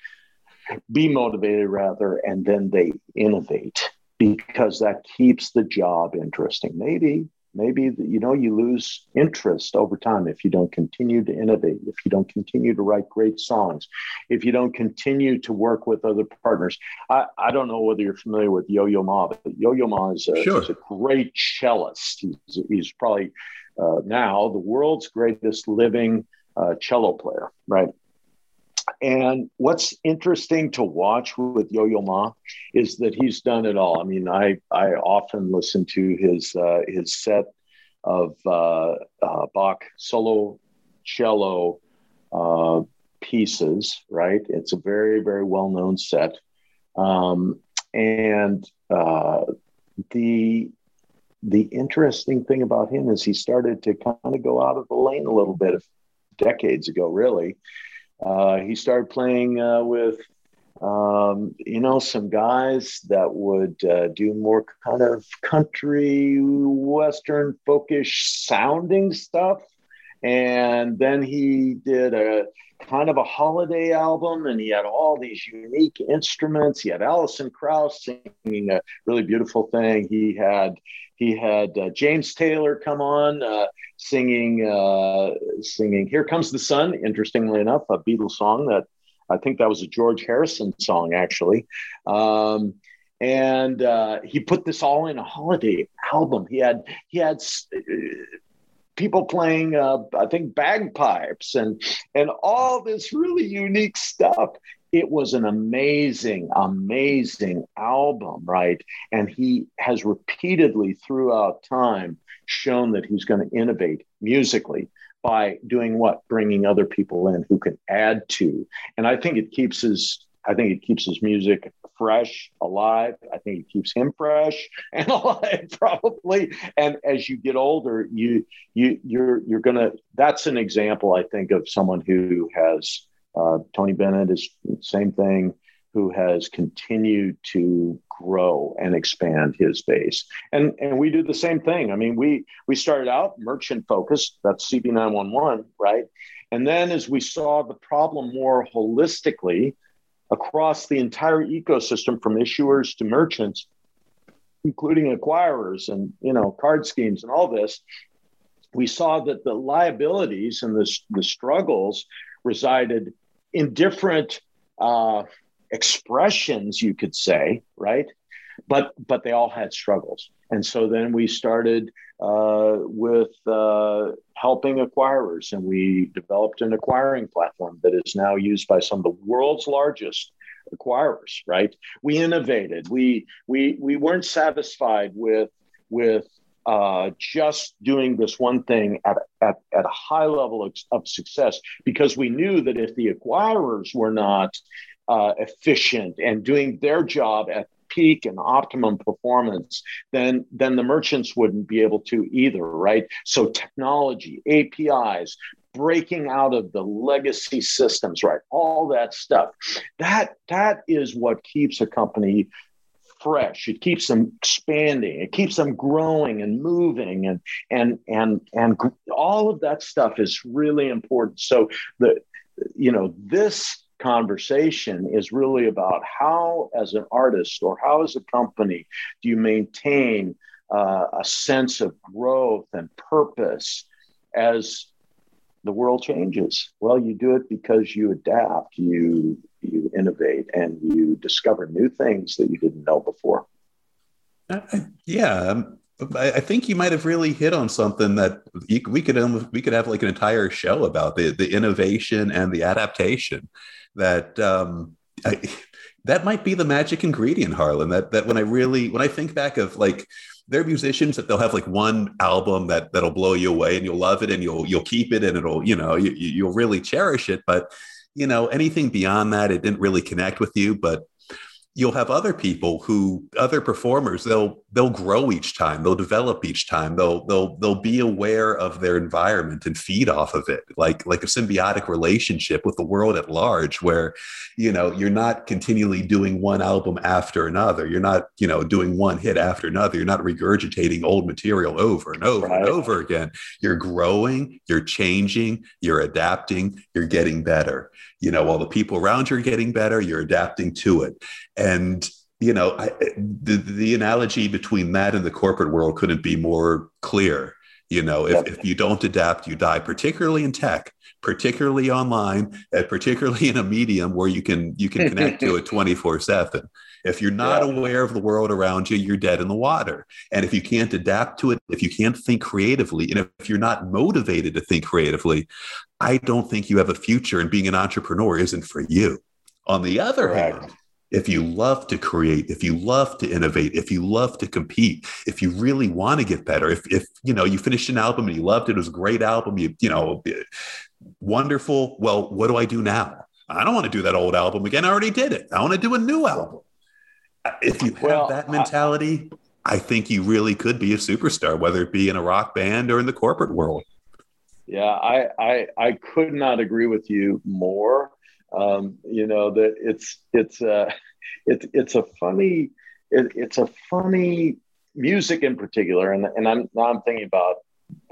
C: be motivated rather, and then they innovate because that keeps the job interesting. Maybe, maybe, you know, you lose interest over time if you don't continue to innovate, if you don't continue to write great songs, if you don't continue to work with other partners. I, I don't know whether you're familiar with Yo Yo Ma, but Yo Yo Ma is a, sure. is a great cellist. He's, he's probably uh, now the world's greatest living uh, cello player, right? And what's interesting to watch with Yo Yo Ma is that he's done it all. I mean, I I often listen to his uh, his set of uh, uh, Bach solo cello uh, pieces, right? It's a very, very well known set. Um, and uh, the the interesting thing about him is he started to kind of go out of the lane a little bit decades ago, really. Uh, he started playing uh, with, um, you know, some guys that would uh, do more kind of country, Western folkish sounding stuff. And then he did a kind of a holiday album, and he had all these unique instruments. He had Alison Krauss singing a really beautiful thing. He had he had uh, James Taylor come on uh, singing uh, singing "Here Comes the Sun." Interestingly enough, a Beatles song that I think that was a George Harrison song actually. Um, and uh, he put this all in a holiday album. He had he had people playing uh, i think bagpipes and and all this really unique stuff. It was an amazing amazing album right? And he has repeatedly throughout time shown that he's going to innovate musically by doing what? Bringing other people in who can add to. And i think it keeps his i think it keeps his music fresh, alive. I think it keeps him fresh and alive, probably. And as you get older, you you you're you're gonna. That's an example, I think, of someone who has. Uh, Tony Bennett is same thing. Who has continued to grow and expand his base, and and we do the same thing. I mean, we we started out merchant focused. That's CB911, right? And then as we saw the problem more holistically, across the entire ecosystem from issuers to merchants including acquirers and you know card schemes and all this we saw that the liabilities and the, the struggles resided in different uh, expressions you could say right? But but they all had struggles. And so then we started uh, with uh, helping acquirers, and we developed an acquiring platform that is now used by some of the world's largest acquirers. Right? We innovated. We we we weren't satisfied with with uh, just doing this one thing at, at, at a high level of, of, success because we knew that if the acquirers were not uh, efficient and doing their job at peak and optimum performance, then then the merchants wouldn't be able to either, right? So technology, APIs, breaking out of the legacy systems, right? All that stuff. That that is what keeps a company fresh. It keeps them expanding. It keeps them growing and moving, and and and and all of that stuff is really important. So the you know this conversation is really about how, as an artist or how, as a company, do you maintain uh, a sense of growth and purpose as the world changes? Well, you do it because you adapt, you you innovate, and you discover new things that you didn't know before.
B: Uh, yeah, um, I think you might have really hit on something that we could we could have like an entire show about the the innovation and the adaptation that um, I, that might be the magic ingredient, Harlan. That that when I really when I think back of like there are musicians that they'll have like one album that that'll blow you away and you'll love it and you'll you'll keep it and it'll you know you, you'll really cherish it. But you know anything beyond that, it didn't really connect with you. But you'll have other people who other performers they'll they'll grow each time they'll develop each time they'll they'll they'll be aware of their environment and feed off of it. Like like a symbiotic relationship with the world at large where you know you're not continually doing one album after another. You're not you know doing one hit after another. You're not regurgitating old material over and over right. and over again. You're growing you're changing you're adapting you're getting better you know while the people around you are getting better you're adapting to it. And you know I, the, the analogy between that and the corporate world couldn't be more clear. You know if, if you don't adapt you die particularly in tech particularly online and particularly in a medium where you can you can connect to it 24 7 if you're not yeah. aware of the world around you you're dead in the water and if you can't adapt to it if you can't think creatively and if you're not motivated to think creatively i don't think you have a future and being an entrepreneur isn't for you on the other Correct. hand if you love to create, if you love to innovate, if you love to compete, if you really want to get better, if, if you know you finished an album and you loved it, it was a great album, you you know, eh, wonderful. Well, what do I do now? I don't want to do that old album again. I already did it. I want to do a new album. If you have well, that mentality, I, I think you really could be a superstar, whether it be in a rock band or in the corporate world.
C: Yeah, I I, I could not agree with you more. Um, you know that it's it's uh, it's it's a funny it, it's a funny music in particular, and and I'm now I'm thinking about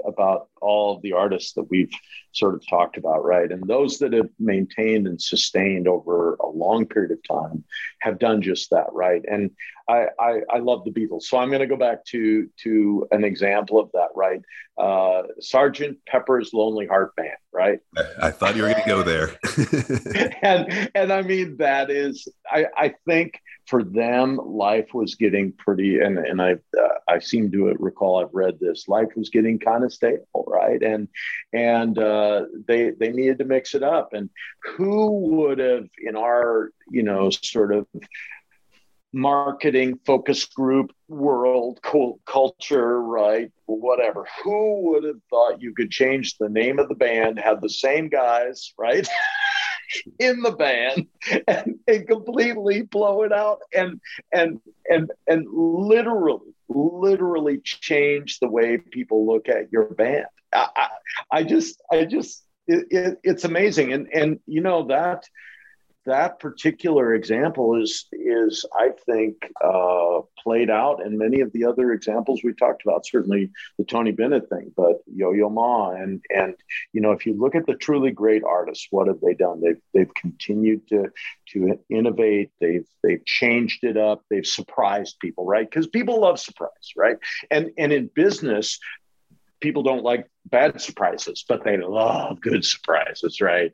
C: about all of the artists that we've sort of talked about, right? And those that have maintained and sustained over a long period of time have done just that, right? And I, I, I love the Beatles, so I'm going to go back to to an example of that, right? Uh, Sergeant Pepper's Lonely Heart Band, right?
B: I, I thought you were going to go there,
C: and and I mean that is, I I think for them, life was getting pretty, and and I uh, I seem to recall I've read this. Life was getting kind of stable, right? And and uh, they they needed to mix it up. And who would have in our you know sort of marketing focus group world culture right whatever who would have thought you could change the name of the band have the same guys right in the band and, and completely blow it out and and and and literally literally change the way people look at your band. I, I, I just i just it, it, it's amazing. And and you know that that particular example is is I think uh, played out in many of the other examples we talked about. Certainly the Tony Bennett thing, but Yo Yo Ma and and you know if you look at the truly great artists, what have they done? They've they've continued to to innovate. They've they've changed it up. They've surprised people, right? Because people love surprise, right? And and in business, people don't like bad surprises, but they love good surprises, right?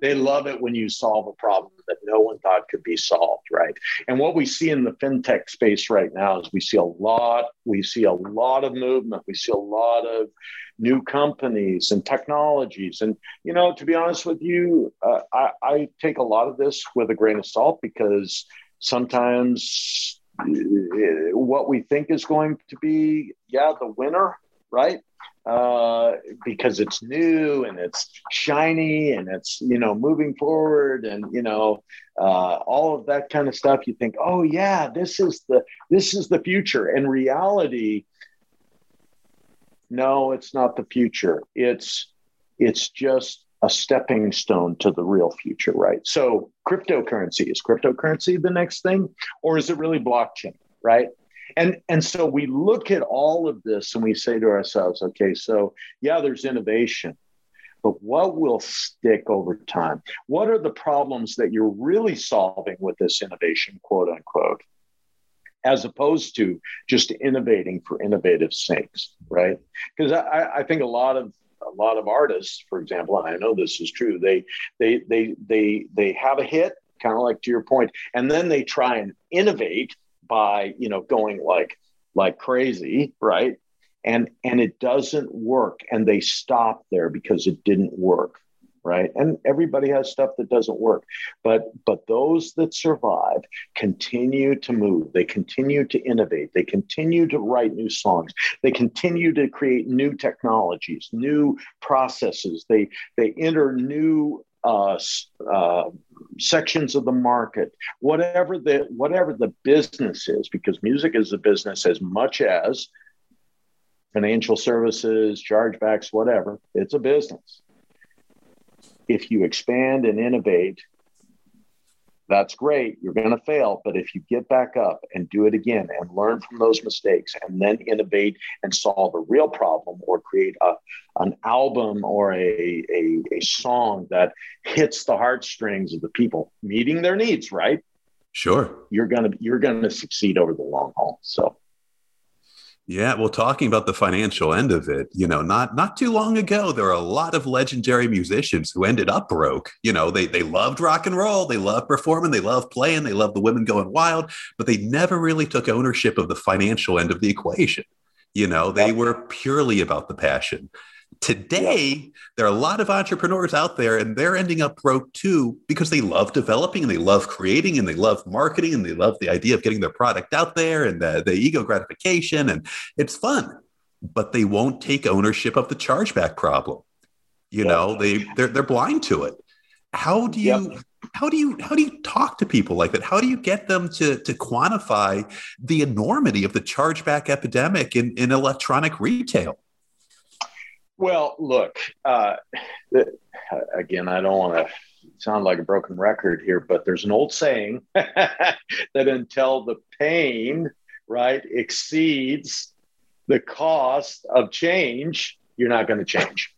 C: They love it when you solve a problem that no one thought could be solved, right? And what we see in the fintech space right now is we see a lot, we see a lot of movement, we see a lot of new companies and technologies. And, you know, to be honest with you, uh, I, I take a lot of this with a grain of salt because sometimes uh, what we think is going to be, yeah, the winner, right? Uh, because it's new and it's shiny and it's you know moving forward and you know uh, all of that kind of stuff. You think, oh yeah, this is the this is the future. In reality, no, it's not the future. It's it's just a stepping stone to the real future, right? So cryptocurrency is cryptocurrency the next thing, or is it really blockchain, right? And, and so we look at all of this and we say to ourselves, okay, so yeah, there's innovation, but what will stick over time? What are the problems that you're really solving with this innovation, quote unquote, as opposed to just innovating for innovative sakes, right? Because I, I think a lot of a lot of artists, for example, and I know this is true, they they they they they have a hit, kind of like to your point, and then they try and innovate by you know going like like crazy right? And and it doesn't work and they stop there because it didn't work right? And everybody has stuff that doesn't work. But but those that survive continue to move. They continue to innovate. They continue to write new songs. They continue to create new technologies new processes. They they enter new uh, uh, sections of the market, whatever the whatever the business is, because music is a business as much as financial services, chargebacks, whatever. It's a business. If you expand and innovate that's great. You're going to fail. But if you get back up and do it again and learn from those mistakes and then innovate and solve a real problem or create a, an album or a, a, a song that hits the heartstrings of the people, meeting their needs, right?
B: Sure.
C: You're going to, you're going to succeed over the long haul. So
B: yeah, well, talking about the financial end of it, you know, not not too long ago, there were a lot of legendary musicians who ended up broke. You know, they they loved rock and roll, they loved performing, they loved playing, they loved the women going wild, but they never really took ownership of the financial end of the equation. You know, they were purely about the passion. Today, there are a lot of entrepreneurs out there and they're ending up broke too because they love developing and they love creating and they love marketing and they love the idea of getting their product out there and the, the ego gratification and it's fun, but they won't take ownership of the chargeback problem. You know, they they're, they're blind to it. How do you yep. how do you how do you talk to people like that? How do you get them to to quantify the enormity of the chargeback epidemic in, in electronic retail?
C: Well, look, uh, again, I don't want to sound like a broken record here, but there's an old saying that until the pain, right, exceeds the cost of change, you're not going to change.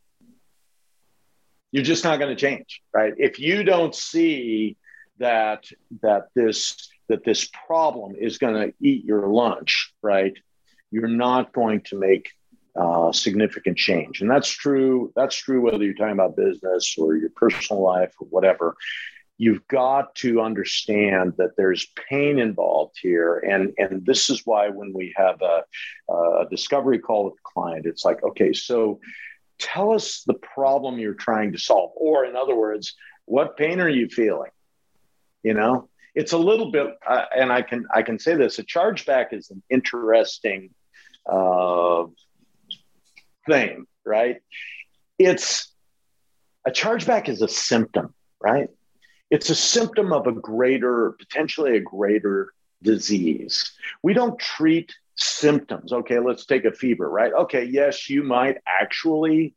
C: You're just not going to change, right? If you don't see that that this that this problem is going to eat your lunch, right? You're not going to make uh, significant change. And that's true. That's true whether you're talking about business or your personal life or whatever. You've got to understand that there's pain involved here. And, and this is why when we have a, a discovery call with the client, it's like, okay, so tell us the problem you're trying to solve. Or, in other words, what pain are you feeling? You know, it's a little bit, uh, and I can I can say this: a chargeback is an interesting uh, thing, right? It's a chargeback is a symptom, right? It's a symptom of a greater, potentially a greater disease. We don't treat symptoms. Okay, let's take a fever, right? Okay, yes, you might actually,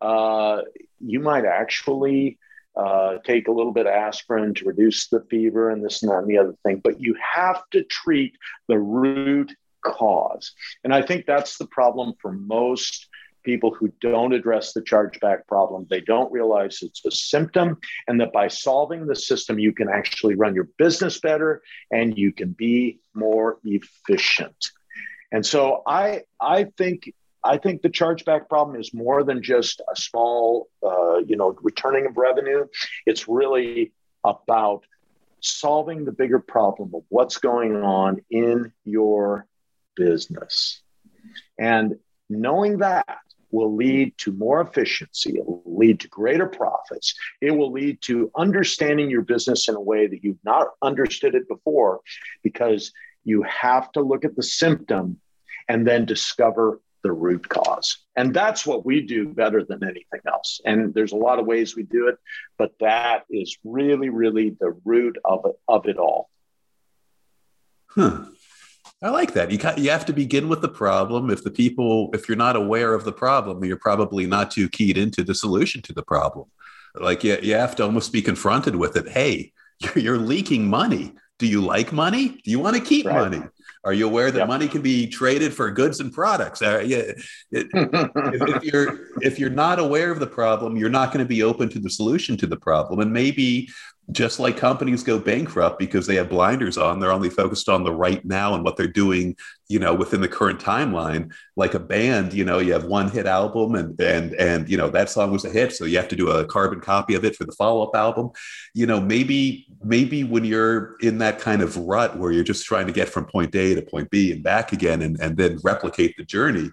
C: uh, you might actually uh, take a little bit of aspirin to reduce the fever and this and that and the other thing, but you have to treat the root cause. And I think that's the problem for most people who don't address the chargeback problem. They don't realize it's a symptom, and that by solving the system, you can actually run your business better and you can be more efficient. And so I, I think I think the chargeback problem is more than just a small, uh, you know, returning of revenue. It's really about solving the bigger problem of what's going on in your business. And knowing that will lead to more efficiency. It will lead to greater profits. It will lead to understanding your business in a way that you've not understood it before because you have to look at the symptom and then discover the root cause. And that's what we do better than anything else. And there's a lot of ways we do it, but that is really, really the root of it, of it all.
B: Huh. I like that. You you have to begin with the problem. If the people, if you're not aware of the problem, you're probably not too keyed into the solution to the problem. Like you, you have to almost be confronted with it. Hey, you're, you're leaking money. Do you like money? Do you want to keep right. money? Are you aware that yep. money can be traded for goods and products? Uh, yeah, it, if, if, you're if you're not aware of the problem, you're not going to be open to the solution to the problem. And maybe just like companies go bankrupt because they have blinders on they're only focused on the right now and what they're doing you know within the current timeline. Like a band you know you have one hit album and and and you know that song was a hit so you have to do a carbon copy of it for the follow-up album. You know maybe maybe when you're in that kind of rut where you're just trying to get from point a to point b and back again and, and then replicate the journey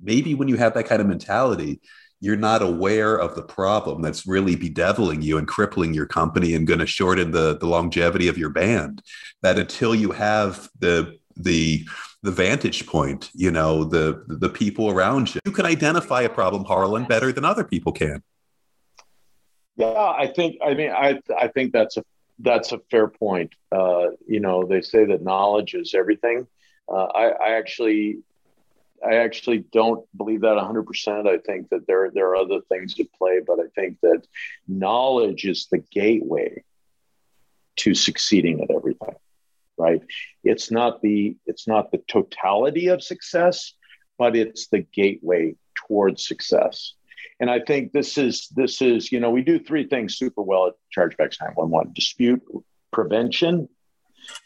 B: maybe when you have that kind of mentality you're not aware of the problem that's really bedeviling you and crippling your company and going to shorten the, the longevity of your band. That until you have the the the vantage point you know the the people around you you can identify a problem harlan better than other people can.
C: Yeah i think i mean i i think that's a that's a fair point. Uh, you know they say that knowledge is everything. Uh, I, I actually I actually don't believe that 100%. I think that there, there are other things at play, but I think that knowledge is the gateway to succeeding at everything, right? It's not the, it's not the totality of success, but it's the gateway towards success. And I think this is, this is, you know, we do three things super well at Chargebacks 911 dispute prevention,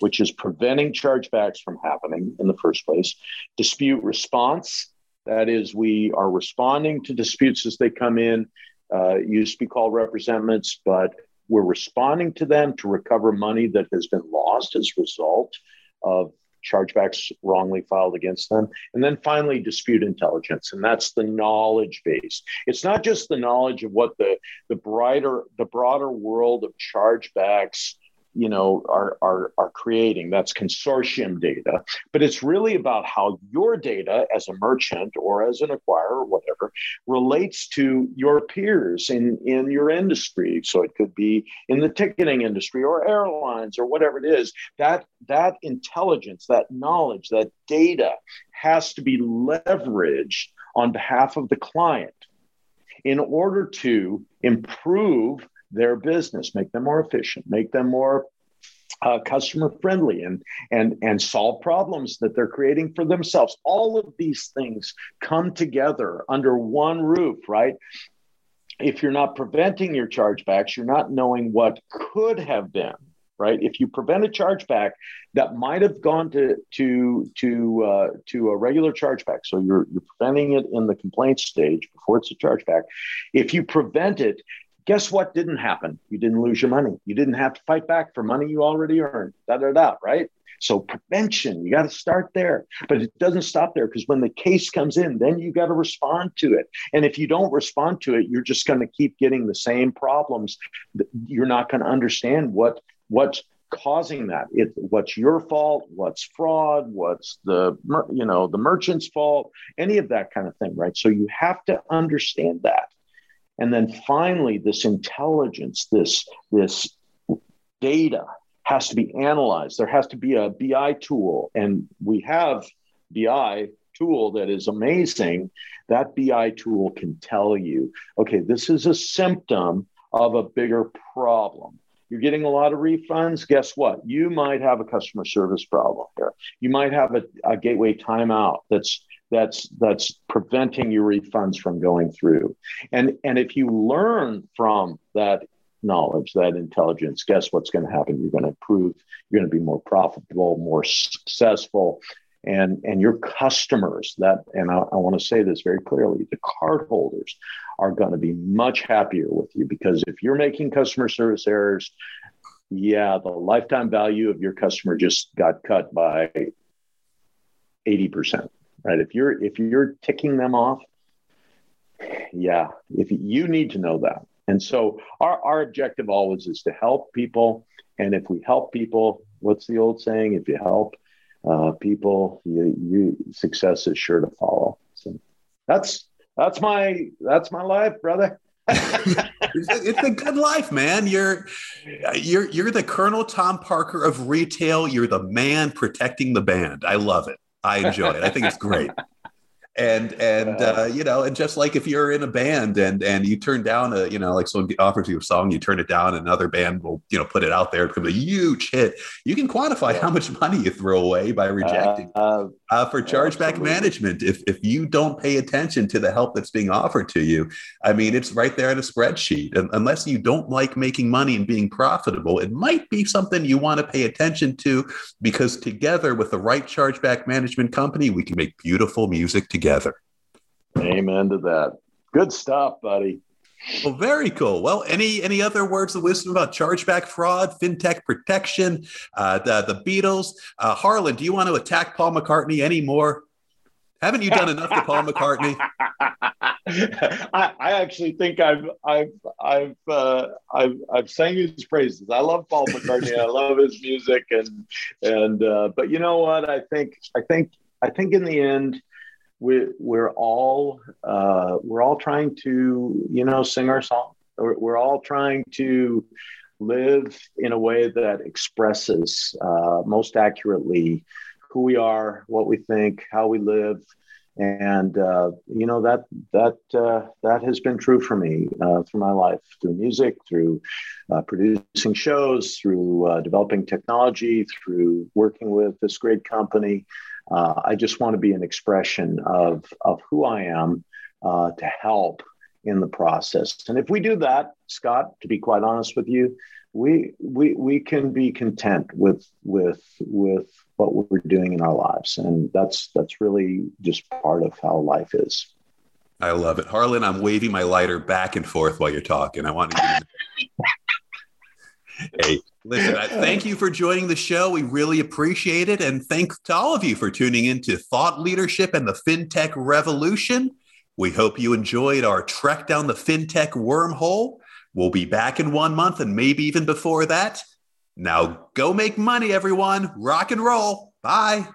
C: which is preventing chargebacks from happening in the first place. Dispute response, that is, we are responding to disputes as they come in, uh, used to be called representments, but we're responding to them to recover money that has been lost as a result of chargebacks wrongly filed against them. And then finally, dispute intelligence. And that's the knowledge base. It's not just the knowledge of what the, the brighter, the broader world of chargebacks you know are, are are creating. That's consortium data. But it's really about how your data as a merchant or as an acquirer or whatever relates to your peers in in your industry. So it could be in the ticketing industry or airlines or whatever it is. That that intelligence that knowledge that data has to be leveraged on behalf of the client in order to improve their business, make them more efficient, make them more uh, customer friendly and and and solve problems that they're creating for themselves. All of these things come together under one roof right? If you're not preventing your chargebacks you're not knowing what could have been right? If you prevent a chargeback that might have gone to to to uh, to a regular chargeback. So you're you're preventing it in the complaint stage before it's a chargeback. If you prevent it Guess what didn't happen? You didn't lose your money. You didn't have to fight back for money you already earned. Da da da, right? So prevention, you got to start there. But it doesn't stop there because when the case comes in, then you got to respond to it. And if you don't respond to it, you're just going to keep getting the same problems. You're not going to understand what what's causing that. It what's your fault, what's fraud, what's the you know the merchant's fault, any of that kind of thing, right? So you have to understand that. And then finally, this intelligence, this, this data has to be analyzed. There has to be a BI tool. And we have BI tool that is amazing. That BI tool can tell you, okay, this is a symptom of a bigger problem. You're getting a lot of refunds. Guess what? You might have a customer service problem here. You might have a, a gateway timeout that's that's that's preventing your refunds from going through. And and if you learn from that knowledge that intelligence guess what's going to happen? You're going to improve you're going to be more profitable more successful. And and your customers that and I, I want to say this very clearly the cardholders are going to be much happier with you because if you're making customer service errors yeah the lifetime value of your customer just got cut by 80% right? If you're if you're ticking them off, yeah, if you need to know that. And so our, our objective always is to help people. And if we help people, what's the old saying? If you help uh, people, you, you success is sure to follow. So that's that's my that's my life, brother.
B: it's a good life, man. You're you're you're the Colonel Tom Parker of retail. You're the man protecting the band. I love it. I enjoy it. I think it's great. and and uh, you know and just like if you're in a band and and you turn down a you know like someone offers you a song you turn it down another band will you know put it out there. It becomes a huge hit. You can quantify how much money you throw away by rejecting uh, uh, for chargeback absolutely. management. If if you don't pay attention to the help that's being offered to you i mean it's right there in a spreadsheet. And unless you don't like making money and being profitable it might be something you want to pay attention to because together with the right chargeback management company we can make beautiful music together together.
C: Amen to that. Good stuff, buddy.
B: Well, very cool. Well, any any other words of wisdom about chargeback fraud, fintech protection, uh, the the Beatles? Uh, Harlan, do you want to attack Paul McCartney anymore? Haven't you done enough to Paul McCartney?
C: I, I, actually think I've I've I've uh, I've I've sang his praises. I love Paul McCartney. I love his music, and and uh, but you know what? I think I think I think in the end, we, we're all uh, we're all trying to you know sing our song. We're, we're all trying to live in a way that expresses uh, most accurately who we are, what we think, how we live, and uh, you know that that uh, that has been true for me uh, through my life, through music, through uh, producing shows, through uh, developing technology, through working with this great company. Uh, I just want to be an expression of, of who I am uh, to help in the process. And if we do that, Scott, to be quite honest with you, we we we can be content with with with what we're doing in our lives, and that's that's really just part of how life is.
B: I love it, Harlan. I'm waving my lighter back and forth while you're talking. I want to. hey, Listen, I thank you for joining the show. We really appreciate it. And thanks to all of you for tuning in to Thought Leadership and the FinTech Revolution. We hope you enjoyed our trek down the FinTech wormhole. We'll be back in one month and maybe even before that. Now go make money, everyone. Rock and roll. Bye.